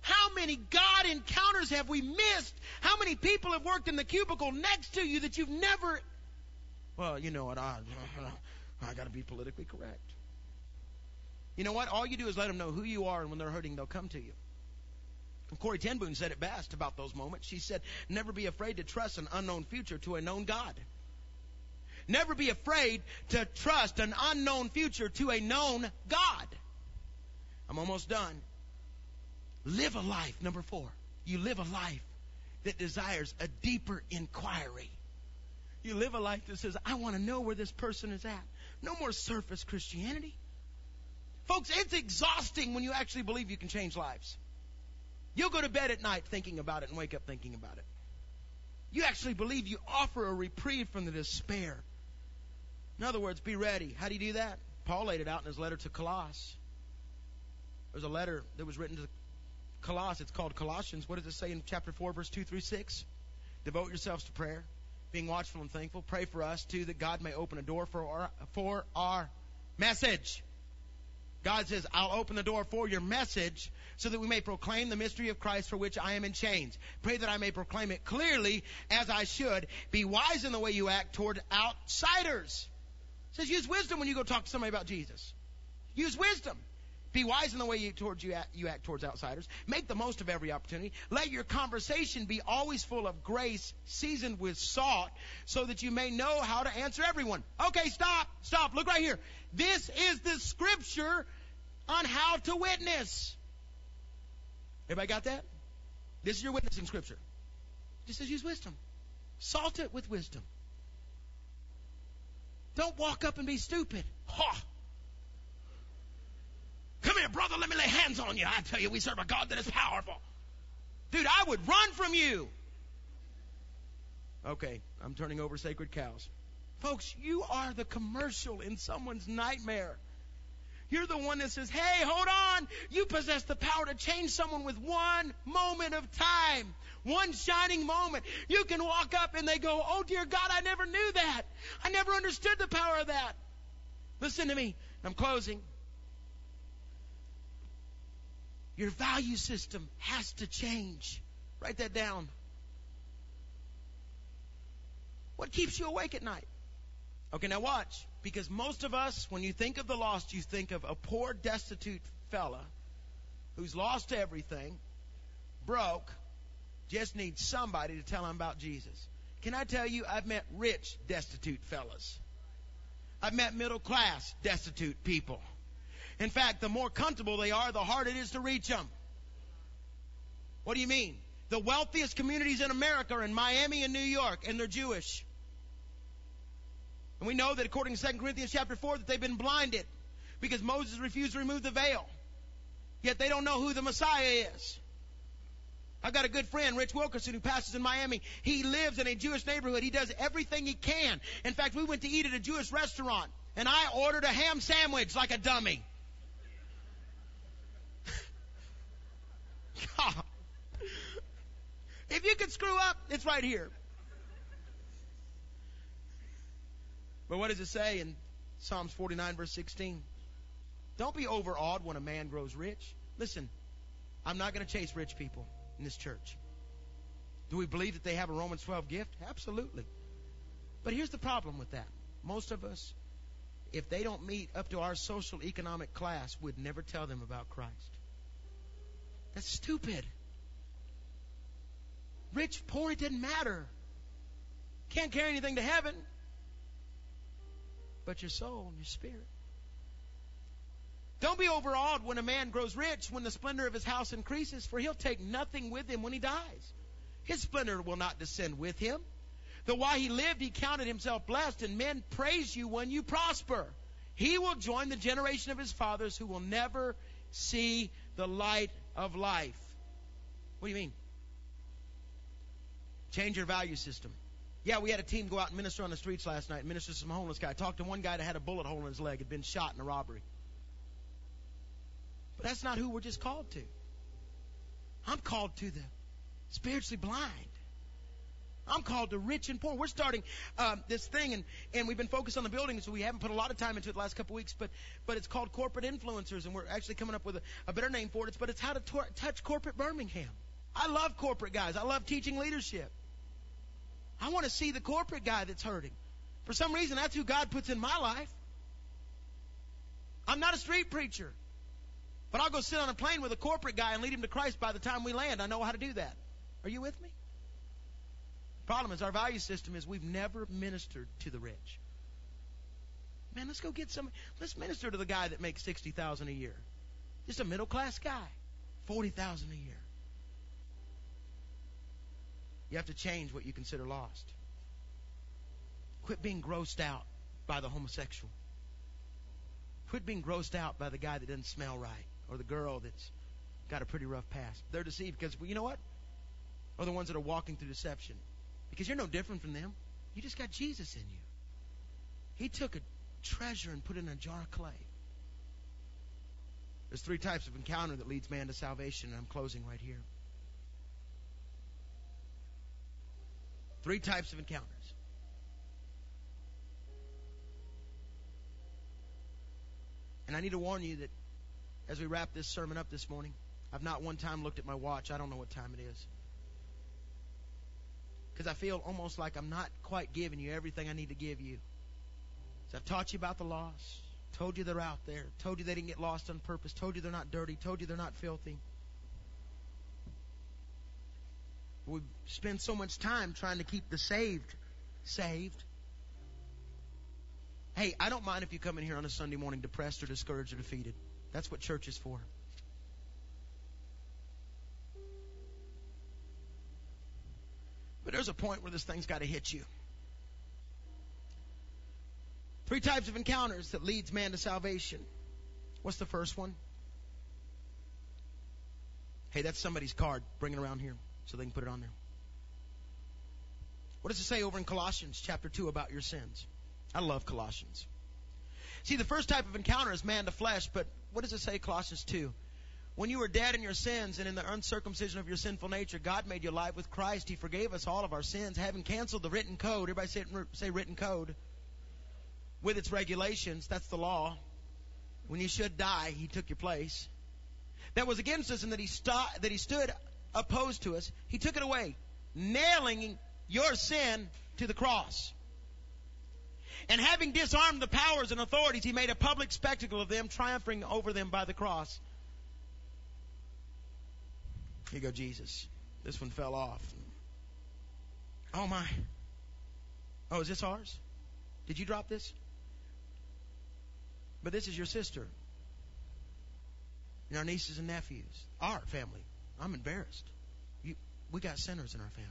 Speaker 1: How many God encounters have we missed? How many people have worked in the cubicle next to you that you've never well, you know what? I, I got to be politically correct. You know what? All you do is let them know who you are, and when they're hurting, they'll come to you. Corey Corrie ten Boom said it best about those moments. She said, Never be afraid to trust an unknown future to a known God. Never be afraid to trust an unknown future to a known God. I'm almost done. Live a life, number four. You live a life that desires a deeper inquiry you live a life that says, I want to know where this person is at. No more surface Christianity. Folks, it's exhausting when you actually believe you can change lives. You'll go to bed at night thinking about it and wake up thinking about it. You actually believe you offer a reprieve from the despair. In other words, be ready. How do you do that? Paul laid it out in his letter to Colossus. There's a letter that was written to Coloss, it's called Colossians. What does it say in chapter 4, verse 2 through 6? Devote yourselves to prayer, being watchful and thankful. Pray for us, too, that God may open a door for our, for our message. God says, I'll open the door for your message so that we may proclaim the mystery of Christ for which I am in chains. Pray that I may proclaim it clearly as I should. Be wise in the way you act toward outsiders. It says use wisdom when you go talk to somebody about Jesus. Use wisdom. Be wise in the way you, towards you, act, you act towards outsiders. Make the most of every opportunity. Let your conversation be always full of grace, seasoned with salt, so that you may know how to answer everyone. Okay, stop, stop. Look right here. This is the scripture on how to witness. Everybody got that? This is your witnessing scripture. It says use wisdom. Salt it with wisdom. Don't walk up and be stupid. Ha! Come here, brother, let me lay hands on you. I tell you, we serve a God that is powerful. Dude, I would run from you. Okay, I'm turning over sacred cows. Folks, you are the commercial in someone's nightmare. You're the one that says, hey, hold on. You possess the power to change someone with one moment of time. One shining moment. You can walk up and they go, oh dear God, I never knew that. I never understood the power of that. Listen to me. I'm closing. Your value system has to change. Write that down. What keeps you awake at night? Okay, now watch. Because most of us, when you think of the lost, you think of a poor, destitute fella who's lost everything, broke, just needs somebody to tell him about Jesus. Can I tell you, I've met rich, destitute fellas. I've met middle class, destitute people. In fact, the more comfortable they are, the harder it is to reach them. What do you mean? The wealthiest communities in America are in Miami and New York, and they're Jewish. And we know that according to 2 Corinthians chapter 4 that they've been blinded because Moses refused to remove the veil. Yet they don't know who the Messiah is. I've got a good friend, Rich Wilkerson, who pastors in Miami. He lives in a Jewish neighborhood. He does everything he can. In fact, we went to eat at a Jewish restaurant, and I ordered a ham sandwich like a dummy. If you could screw up, it's right here. But what does it say in Psalms 49 verse 16? Don't be overawed when a man grows rich. Listen, I'm not going to chase rich people in this church. Do we believe that they have a Romans 12 gift? Absolutely. But here's the problem with that. Most of us, if they don't meet up to our social economic class, would never tell them about Christ. That's stupid. Rich, poor, it doesn't matter. Can't carry anything to heaven but your soul and your spirit. Don't be overawed when a man grows rich, when the splendor of his house increases, for he'll take nothing with him when he dies. His splendor will not descend with him. Though while he lived, he counted himself blessed, and men praise you when you prosper. He will join the generation of his fathers who will never see the light of life. What do you mean? Change your value system. Yeah, we had a team go out and minister on the streets last night, minister to some homeless guy. I talked to one guy that had a bullet hole in his leg, had been shot in a robbery. But that's not who we're just called to. I'm called to the spiritually blind. I'm called to rich and poor. We're starting um, this thing, and, and we've been focused on the building, so we haven't put a lot of time into it the last couple of weeks. But but it's called corporate influencers, and we're actually coming up with a, a better name for it. It's, but it's how to tor- touch corporate Birmingham. I love corporate guys. I love teaching leadership. I want to see the corporate guy that's hurting. For some reason, that's who God puts in my life. I'm not a street preacher. But I'll go sit on a plane with a corporate guy and lead him to Christ by the time we land. I know how to do that. Are you with me? Problem is, our value system is we've never ministered to the rich. Man, let's go get some. Let's minister to the guy that makes sixty thousand a year. Just a middle class guy, forty thousand a year. You have to change what you consider lost. Quit being grossed out by the homosexual. Quit being grossed out by the guy that doesn't smell right or the girl that's got a pretty rough past. They're deceived because, well, you know what? Or the ones that are walking through deception. Because you're no different from them. You just got Jesus in you. He took a treasure and put it in a jar of clay. There's three types of encounter that leads man to salvation, and I'm closing right here. Three types of encounters. And I need to warn you that as we wrap this sermon up this morning, I've not one time looked at my watch. I don't know what time it is. Because I feel almost like I'm not quite giving you everything I need to give you. So I've taught you about the lost, told you they're out there, told you they didn't get lost on purpose, told you they're not dirty, told you they're not filthy. We spend so much time trying to keep the saved saved. Hey, I don't mind if you come in here on a Sunday morning depressed or discouraged or defeated. That's what church is for. But there's a point where this thing's got to hit you. Three types of encounters that leads man to salvation. What's the first one? Hey, that's somebody's card. Bring it around here so they can put it on there. What does it say over in Colossians chapter 2 about your sins? I love Colossians. See, the first type of encounter is man to flesh, but what does it say, Colossians 2? When you were dead in your sins and in the uncircumcision of your sinful nature, God made you alive with Christ. He forgave us all of our sins, having canceled the written code. Everybody say, say written code. With its regulations, that's the law. When you should die, He took your place. That was against us and that He, that he stood opposed to us. He took it away, nailing your sin to the cross. And having disarmed the powers and authorities, he made a public spectacle of them, triumphing over them by the cross. Here you go, Jesus. This one fell off. Oh my. Oh, is this ours? Did you drop this? But this is your sister. And our nieces and nephews. Our family. I'm embarrassed. You, we got sinners in our family.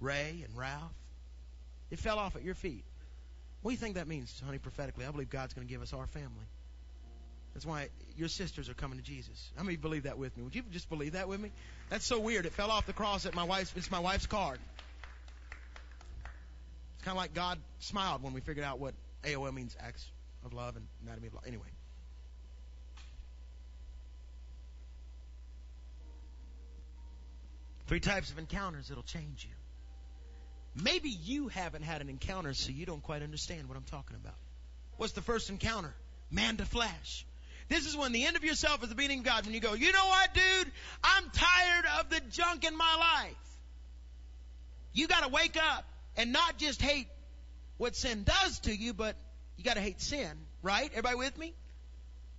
Speaker 1: Ray and Ralph. It fell off at your feet. What do you think that means, honey, prophetically? I believe God's going to give us our family. That's why your sisters are coming to Jesus. How many believe that with me? Would you just believe that with me? That's so weird. It fell off the cross at my wife's. It's my wife's card. It's kind of like God smiled when we figured out what AOL means: acts of love and anatomy of love. Anyway. Three types of encounters that'll change you. Maybe you haven't had an encounter, so you don't quite understand what I'm talking about. What's the first encounter? Man to flesh. This is when the end of yourself is the beginning of God. When you go, you know what, dude? I'm tired of the junk in my life. You got to wake up and not just hate what sin does to you, but you got to hate sin, right? Everybody with me?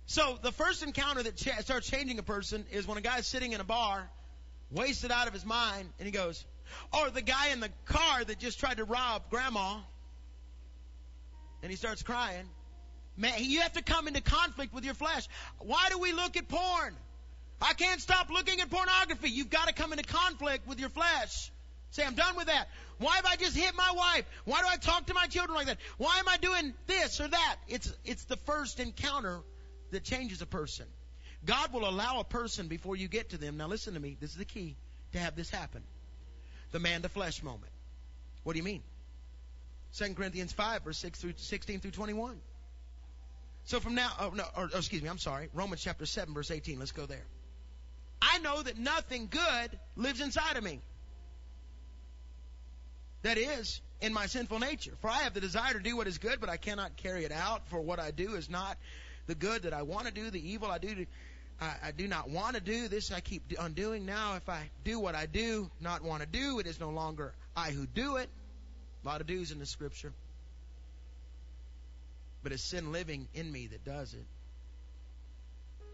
Speaker 1: So the first encounter that ch- starts changing a person is when a guy's sitting in a bar, wasted out of his mind, and he goes, or the guy in the car that just tried to rob grandma, and he starts crying. Man, you have to come into conflict with your flesh. Why do we look at porn? I can't stop looking at pornography. You've got to come into conflict with your flesh. Say, I'm done with that. Why have I just hit my wife? Why do I talk to my children like that? Why am I doing this or that? It's, it's the first encounter that changes a person. God will allow a person before you get to them. Now listen to me. This is the key to have this happen the man to flesh moment. What do you mean? 2 Corinthians 5, verse 6 through 16 through 21. So from now, oh, no, or, oh, excuse me, I'm sorry. Romans chapter 7, verse 18. Let's go there. I know that nothing good lives inside of me. That is, in my sinful nature. For I have the desire to do what is good, but I cannot carry it out. For what I do is not the good that I want to do. The evil I do I, I do not want to do this. I keep undoing. Now, if I do what I do not want to do, it is no longer I who do it. A lot of do's in the scripture. But it's sin living in me that does it.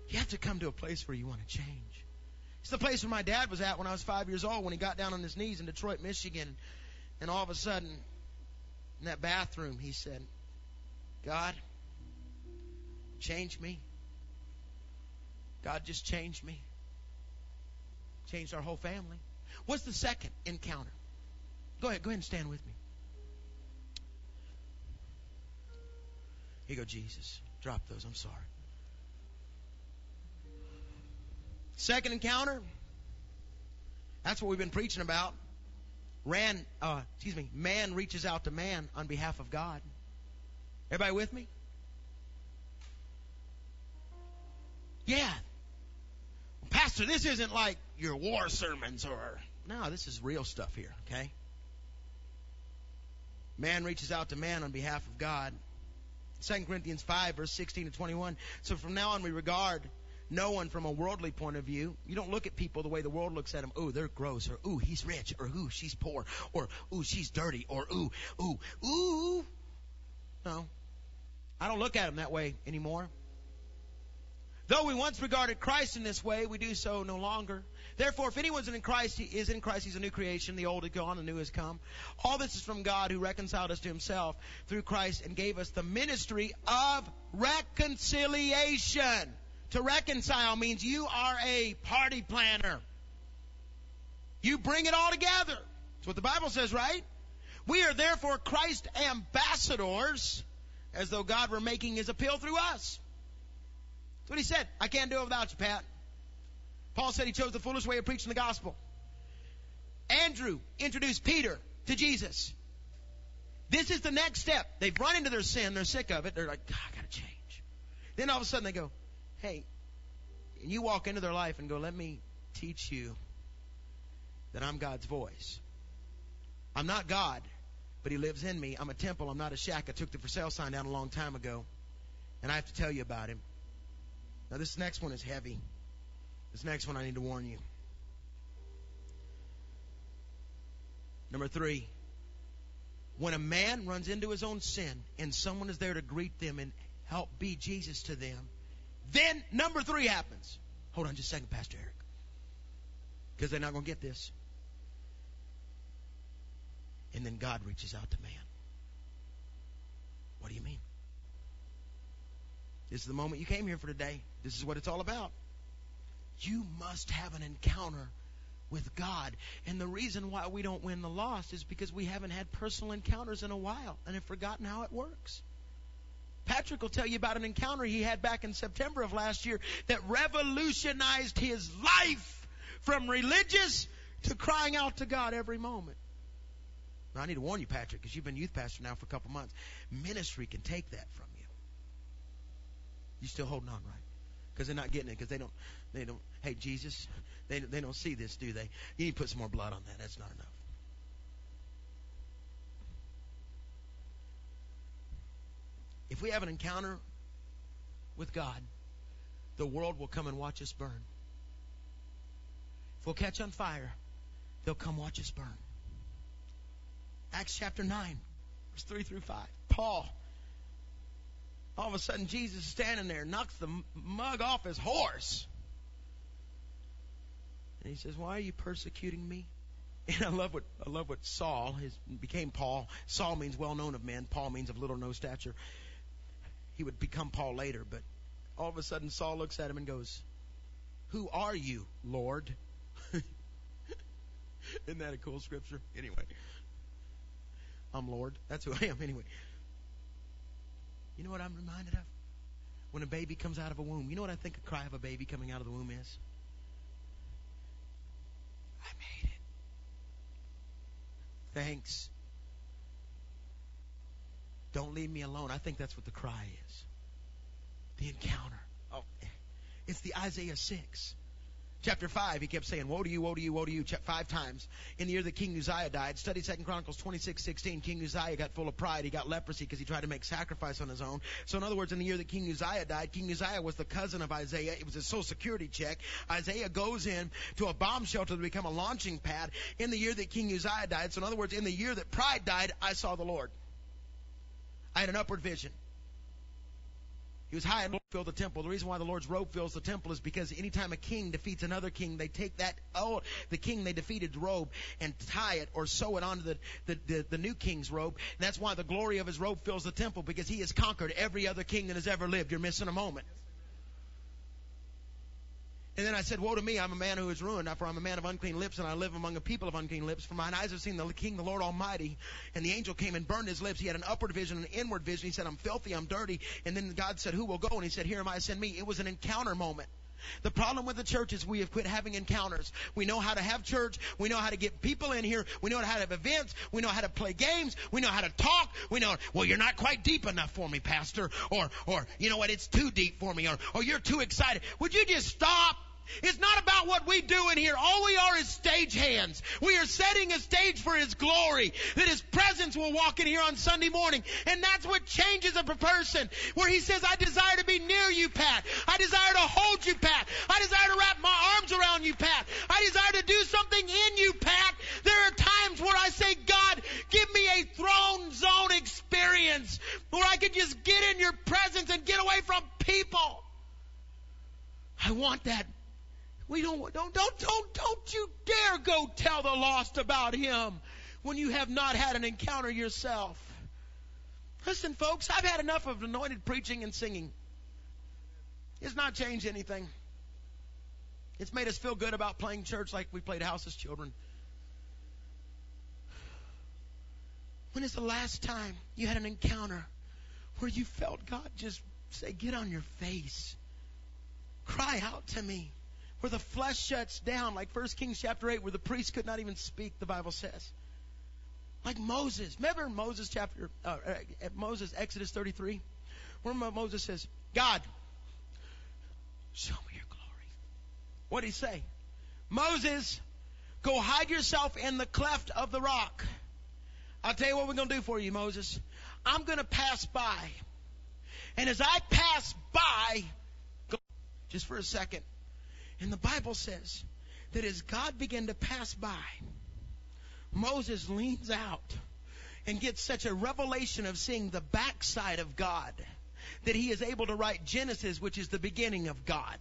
Speaker 1: You have to come to a place where you want to change. It's the place where my dad was at when I was five years old when he got down on his knees in Detroit, Michigan. And all of a sudden, in that bathroom, he said, God, change me. God just changed me. Changed our whole family. What's the second encounter? Go ahead, go ahead and stand with me. You go, Jesus. Drop those. I'm sorry. Second encounter. That's what we've been preaching about. Ran, uh, excuse me, man reaches out to man on behalf of God. Everybody with me? Yeah. Pastor, this isn't like your war sermons or. No, this is real stuff here, okay? Man reaches out to man on behalf of God. 2 Corinthians 5, verse 16 to 21. So from now on, we regard no one from a worldly point of view. You don't look at people the way the world looks at them. Ooh, they're gross, or ooh, he's rich, or ooh, she's poor, or ooh, she's dirty, or ooh, ooh, ooh. No. I don't look at them that way anymore. Though we once regarded Christ in this way, we do so no longer. Therefore, if anyone's in Christ, he is in Christ, he's a new creation. The old is gone, the new has come. All this is from God who reconciled us to himself through Christ and gave us the ministry of reconciliation. To reconcile means you are a party planner. You bring it all together. That's what the Bible says, right? We are therefore Christ ambassadors, as though God were making his appeal through us. That's what he said. I can't do it without you, Pat. Paul said he chose the foolish way of preaching the gospel. Andrew introduced Peter to Jesus. This is the next step. They've run into their sin. They're sick of it. They're like, God, I gotta change. Then all of a sudden they go, hey, and you walk into their life and go, let me teach you that I'm God's voice. I'm not God, but He lives in me. I'm a temple. I'm not a shack. I took the for sale sign down a long time ago, and I have to tell you about Him. Now, this next one is heavy. This next one I need to warn you. Number three, when a man runs into his own sin and someone is there to greet them and help be Jesus to them, then number three happens. Hold on just a second, Pastor Eric. Because they're not going to get this. And then God reaches out to man. What do you mean? This is the moment you came here for today. This is what it's all about. You must have an encounter with God. And the reason why we don't win the lost is because we haven't had personal encounters in a while and have forgotten how it works. Patrick will tell you about an encounter he had back in September of last year that revolutionized his life from religious to crying out to God every moment. Now, I need to warn you, Patrick, because you've been youth pastor now for a couple months. Ministry can take that from you. You still holding on, right? Because they're not getting it. Because they don't, they don't. Hey, Jesus, they they don't see this, do they? You need to put some more blood on that. That's not enough. If we have an encounter with God, the world will come and watch us burn. If we'll catch on fire, they'll come watch us burn. Acts chapter 9, verse 3 through 5. Paul, all of a sudden, Jesus is standing there, knocks the mug off his horse. And he says, Why are you persecuting me? And I love what I love what Saul his became Paul. Saul means well known of men. Paul means of little no stature he would become Paul later, but all of a sudden Saul looks at him and goes, Who are you, Lord? Isn't that a cool scripture? Anyway, I'm Lord. That's who I am, anyway. You know what I'm reminded of? When a baby comes out of a womb, you know what I think a cry of a baby coming out of the womb is? I made it. Thanks. Don't leave me alone. I think that's what the cry is. The encounter. Oh, it's the Isaiah 6. Chapter 5, he kept saying, Woe to you, woe to you, woe to you, five times. In the year that King Uzziah died, study 2 Chronicles 26, 16, King Uzziah got full of pride. He got leprosy because he tried to make sacrifice on his own. So in other words, in the year that King Uzziah died, King Uzziah was the cousin of Isaiah. It was a social security check. Isaiah goes in to a bomb shelter to become a launching pad in the year that King Uzziah died. So in other words, in the year that pride died, I saw the Lord. I had an upward vision. He was high and filled the temple. The reason why the Lord's robe fills the temple is because anytime a king defeats another king, they take that oh the king they defeated's robe and tie it or sew it onto the, the, the, the new king's robe. And that's why the glory of his robe fills the temple because he has conquered every other king that has ever lived. You're missing a moment. And then I said, Woe to me, I'm a man who is ruined, for I'm a man of unclean lips, and I live among a people of unclean lips. For mine eyes have seen the King, the Lord Almighty. And the angel came and burned his lips. He had an upward vision an inward vision. He said, I'm filthy, I'm dirty. And then God said, Who will go? And he said, Here am I, send me. It was an encounter moment. The problem with the church is we have quit having encounters. We know how to have church. We know how to get people in here. We know how to have events. We know how to play games. We know how to talk. We know, well, you're not quite deep enough for me, pastor. Or, or, you know what, it's too deep for me. Or, or you're too excited. Would you just stop? It's not about what we do in here. All we are is stage hands. We are setting a stage for His glory. That His presence will walk in here on Sunday morning. And that's what changes a person. Where He says, I desire to be near you, Pat. I desire to hold you, Pat. I desire to wrap my arms around you, Pat. I desire to do something in you, Pat. There are times where I say, God, give me a throne zone experience where I can just get in your presence and get away from people. I want that we don't, don't, don't, don't, don't you dare go tell the lost about him when you have not had an encounter yourself. Listen, folks, I've had enough of anointed preaching and singing. It's not changed anything. It's made us feel good about playing church like we played house as children. When is the last time you had an encounter where you felt God just say, Get on your face? Cry out to me where the flesh shuts down, like 1 Kings chapter 8, where the priest could not even speak, the Bible says. Like Moses. Remember Moses chapter, uh, uh Moses, Exodus 33? Where Moses says, God, show me your glory. What did he say? Moses, go hide yourself in the cleft of the rock. I'll tell you what we're going to do for you, Moses. I'm going to pass by. And as I pass by, just for a second, and the Bible says that as God began to pass by, Moses leans out and gets such a revelation of seeing the backside of God that he is able to write Genesis, which is the beginning of God.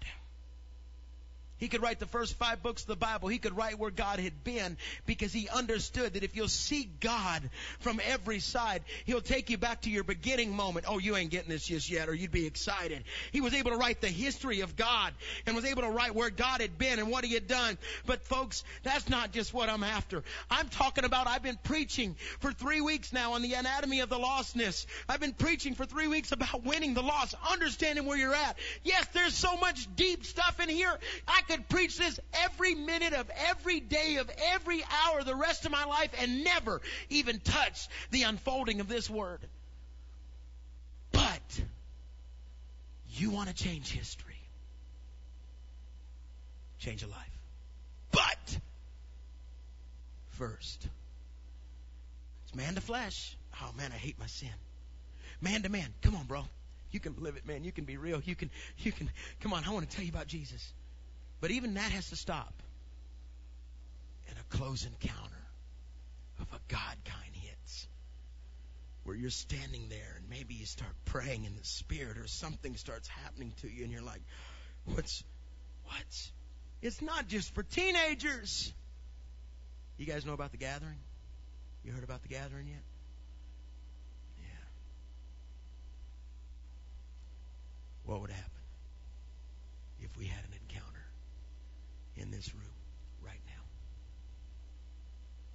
Speaker 1: He could write the first five books of the Bible. He could write where God had been because he understood that if you'll see God from every side, he'll take you back to your beginning moment. Oh, you ain't getting this just yet, or you'd be excited. He was able to write the history of God and was able to write where God had been and what he had done. But folks, that's not just what I'm after. I'm talking about I've been preaching for three weeks now on the anatomy of the lostness. I've been preaching for three weeks about winning the lost, understanding where you're at. Yes, there's so much deep stuff in here. I could could preach this every minute of every day of every hour the rest of my life and never even touch the unfolding of this word. But you want to change history, change a life. But first, it's man to flesh. Oh man, I hate my sin. Man to man. Come on, bro. You can live it, man. You can be real. You can, you can, come on. I want to tell you about Jesus. But even that has to stop. And a close encounter of a God kind hits. Where you're standing there and maybe you start praying in the spirit or something starts happening to you and you're like, what's, what's, it's not just for teenagers. You guys know about the gathering? You heard about the gathering yet? Yeah. What would happen if we had an in this room right now.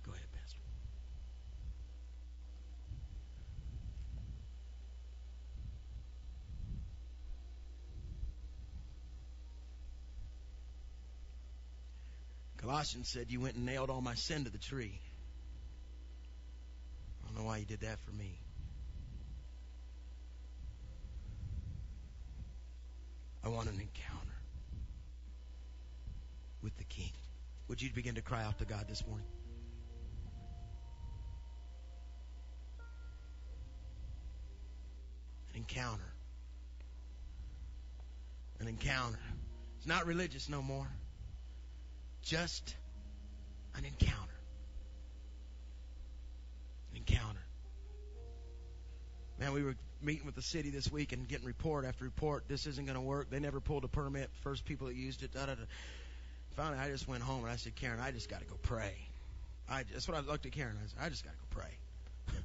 Speaker 1: Go ahead, Pastor. Colossians said, You went and nailed all my sin to the tree. I don't know why you did that for me. I want an encounter with the King. Would you begin to cry out to God this morning? An encounter. An encounter. It's not religious no more. Just an encounter. An encounter. Man, we were meeting with the city this week and getting report after report. This isn't going to work. They never pulled a permit. First people that used it. Da, da, da finally, I just went home and I said, Karen, I just got to go pray. I, that's what I looked at Karen. I said, I just got to go pray.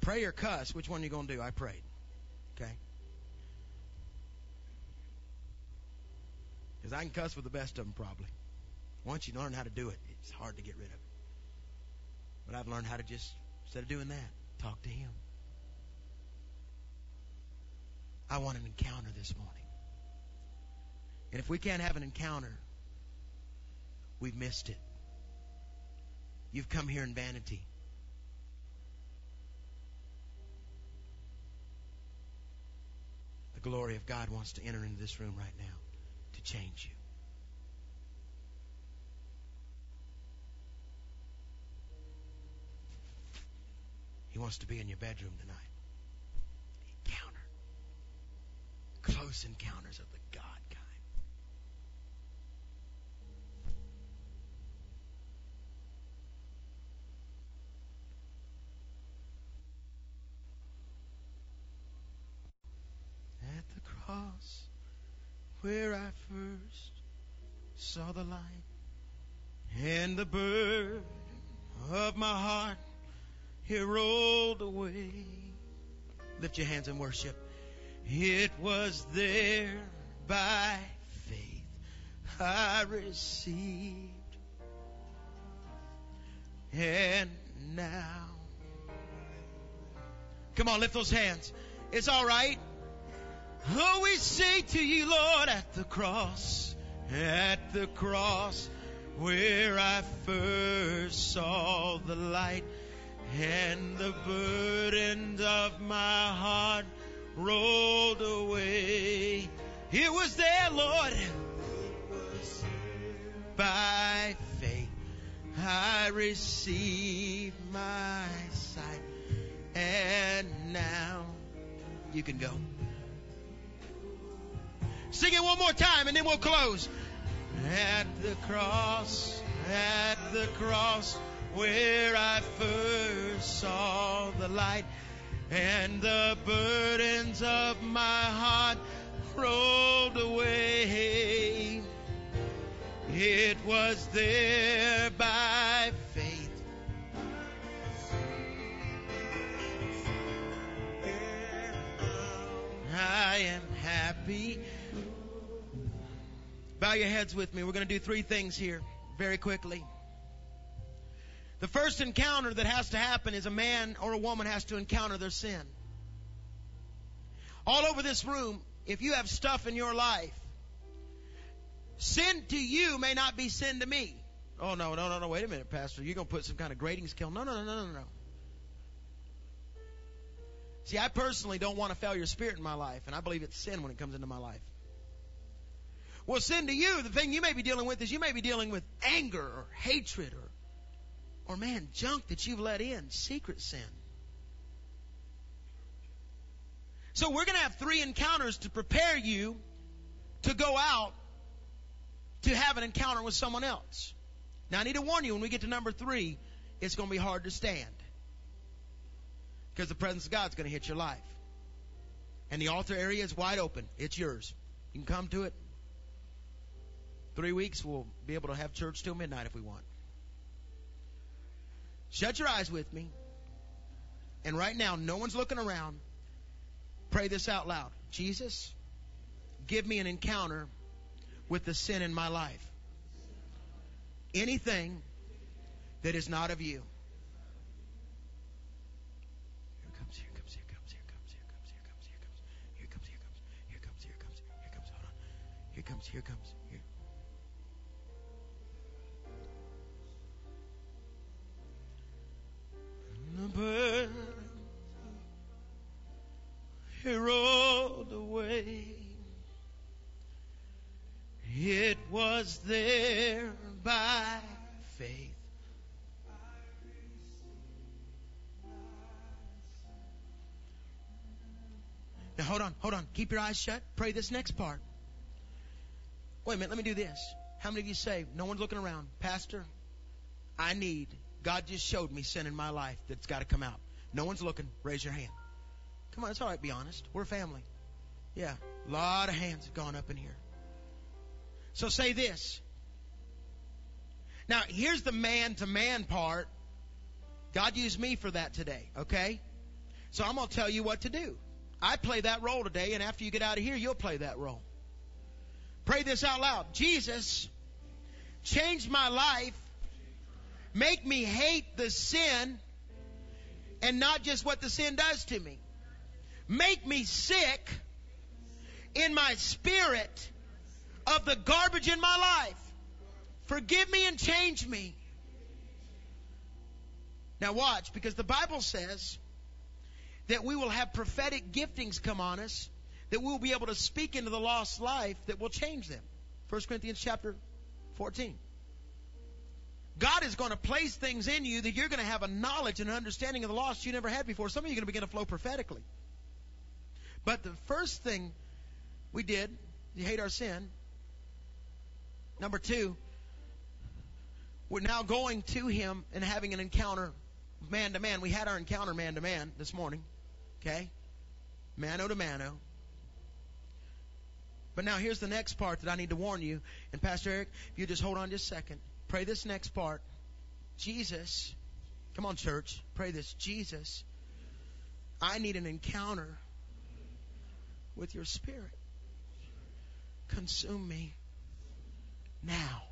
Speaker 1: pray or cuss, which one are you going to do? I prayed. Okay? Because I can cuss with the best of them probably. Once you learn how to do it, it's hard to get rid of it. But I've learned how to just, instead of doing that, talk to Him. I want an encounter this morning. And if we can't have an encounter, we've missed it. You've come here in vanity. The glory of God wants to enter into this room right now change you. He wants to be in your bedroom tonight. Encounter. Close encounters of the God kind. At the cross where I first saw the light and the burden of my heart it rolled away. Lift your hands and worship. It was there by faith I received. And now. Come on, lift those hands. It's all right. Oh, we say to you, Lord, at the cross, at the cross, where I first saw the light and the burdens of my heart rolled away. It was there, Lord. By faith, I received my sight, and now you can go. Sing it one more time, and then we'll close. At the cross, at the cross where I first saw the light and the burdens of my heart rolled away. It was there by faith. I am happy. Bow your heads with me. We're going to do three things here very quickly. The first encounter that has to happen is a man or a woman has to encounter their sin. All over this room, if you have stuff in your life, sin to you may not be sin to me. Oh no, no, no, no, wait a minute, Pastor. You're gonna put some kind of grading scale. No, no, no, no, no, no. See, I personally don't want a failure spirit in my life, and I believe it's sin when it comes into my life. Well, sin to you, the thing you may be dealing with is you may be dealing with anger or hatred or or man, junk that you've let in, secret sin. So we're going to have three encounters to prepare you to go out to have an encounter with someone else. Now I need to warn you when we get to number three, it's going to be hard to stand. Because the presence of God's going to hit your life. And the altar area is wide open. It's yours. You can come to it. Three weeks, we'll be able to have church till midnight if we want. Shut your eyes with me. And right now, no one's looking around. Pray this out loud. Jesus, give me an encounter with the sin in my life. Anything that is not of you. Here comes, here comes here comes here comes here comes here comes here comes here comes here comes here comes here comes here comes. Here comes, here comes, the burden he rolled away. It was there by faith. Now hold on, hold on. Keep your eyes shut. Pray this next part. Wait a minute, let me do this. How many of you say, no one's looking around? Pastor, I need God just showed me sin in my life that's got to come out. No one's looking. Raise your hand. Come on, it's all right. Be honest. We're family. Yeah, a lot of hands have gone up in here. So say this. Now, here's the man to man part. God used me for that today, okay? So I'm going to tell you what to do. I play that role today, and after you get out of here, you'll play that role. Pray this out loud. Jesus changed my life Make me hate the sin and not just what the sin does to me. Make me sick in my spirit of the garbage in my life. Forgive me and change me. Now watch, because the Bible says that we will have prophetic giftings come on us, that we will be able to speak into the lost life that will change them. 1 Corinthians chapter 14. God is going to place things in you that you're going to have a knowledge and an understanding of the lost you never had before. Some of you are going to begin to flow prophetically. But the first thing we did, you hate our sin. Number two, we're now going to Him and having an encounter man to man. We had our encounter man to man this morning. Okay? Mano to mano. But now here's the next part that I need to warn you. And Pastor Eric, if you just hold on just a second. Pray this next part. Jesus, come on, church, pray this. Jesus, I need an encounter with your spirit. Consume me now.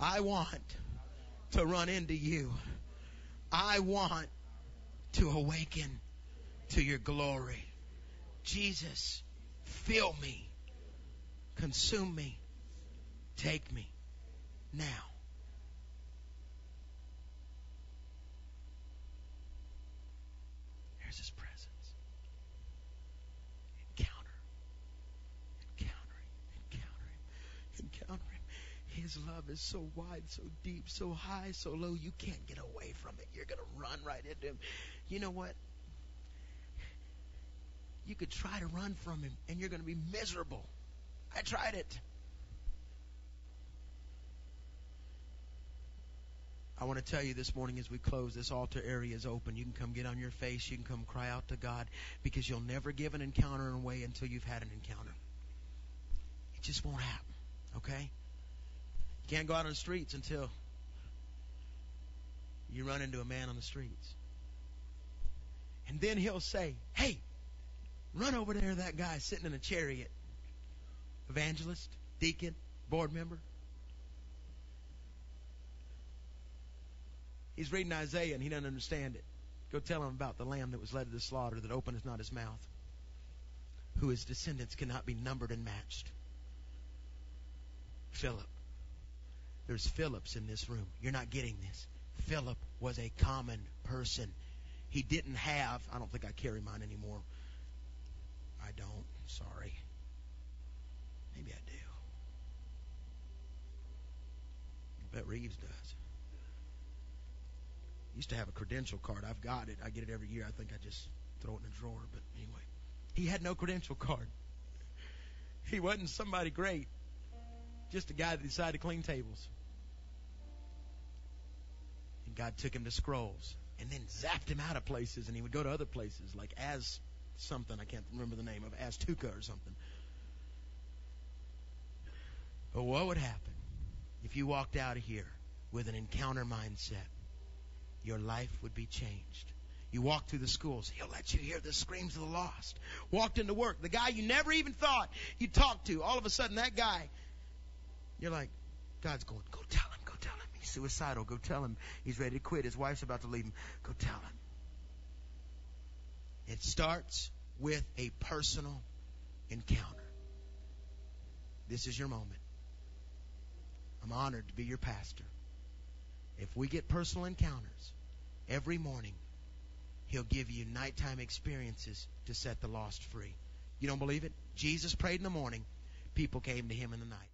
Speaker 1: I want to run into you. I want to awaken to your glory. Jesus, fill me, consume me, take me now. There's His presence. Encounter, encountering, encountering, encountering. His love is so wide, so deep, so high, so low, you can't get away from it. You're going to run right into Him. You know what? You could try to run from Him, and you're going to be miserable. I tried it. I want to tell you this morning as we close, this altar area is open. You can come get on your face. You can come cry out to God because you'll never give an encounter away until you've had an encounter. It just won't happen. Okay? Can't go out on the streets until you run into a man on the streets. And then he'll say, Hey, run over there that guy sitting in a chariot. Evangelist, deacon, board member. He's reading Isaiah and he doesn't understand it. Go tell him about the lamb that was led to the slaughter that openeth not his mouth, who his descendants cannot be numbered and matched. Philip. There's Phillips in this room. You're not getting this. Philip was a common person. He didn't have, I don't think I carry mine anymore. I don't. Sorry. Maybe I do. Bet Reeves does. Used to have a credential card. I've got it. I get it every year. I think I just throw it in a drawer. But anyway, he had no credential card. He wasn't somebody great. Just a guy that decided to clean tables. God took him to scrolls and then zapped him out of places and he would go to other places like as something I can't remember the name of Aztuca or something. But what would happen if you walked out of here with an encounter mindset? your life would be changed. You walk through the schools, he'll let you hear the screams of the lost. Walked into work, the guy you never even thought you'd talk to, all of a sudden that guy, you're like, God's going, go go tell him. He's suicidal, go tell him he's ready to quit. His wife's about to leave him, go tell him. It starts with a personal encounter. This is your moment. I'm honored to be your pastor. If we get personal encounters every morning, He'll give you nighttime experiences to set the lost free. You don't believe it? Jesus prayed in the morning. People came to Him in the night.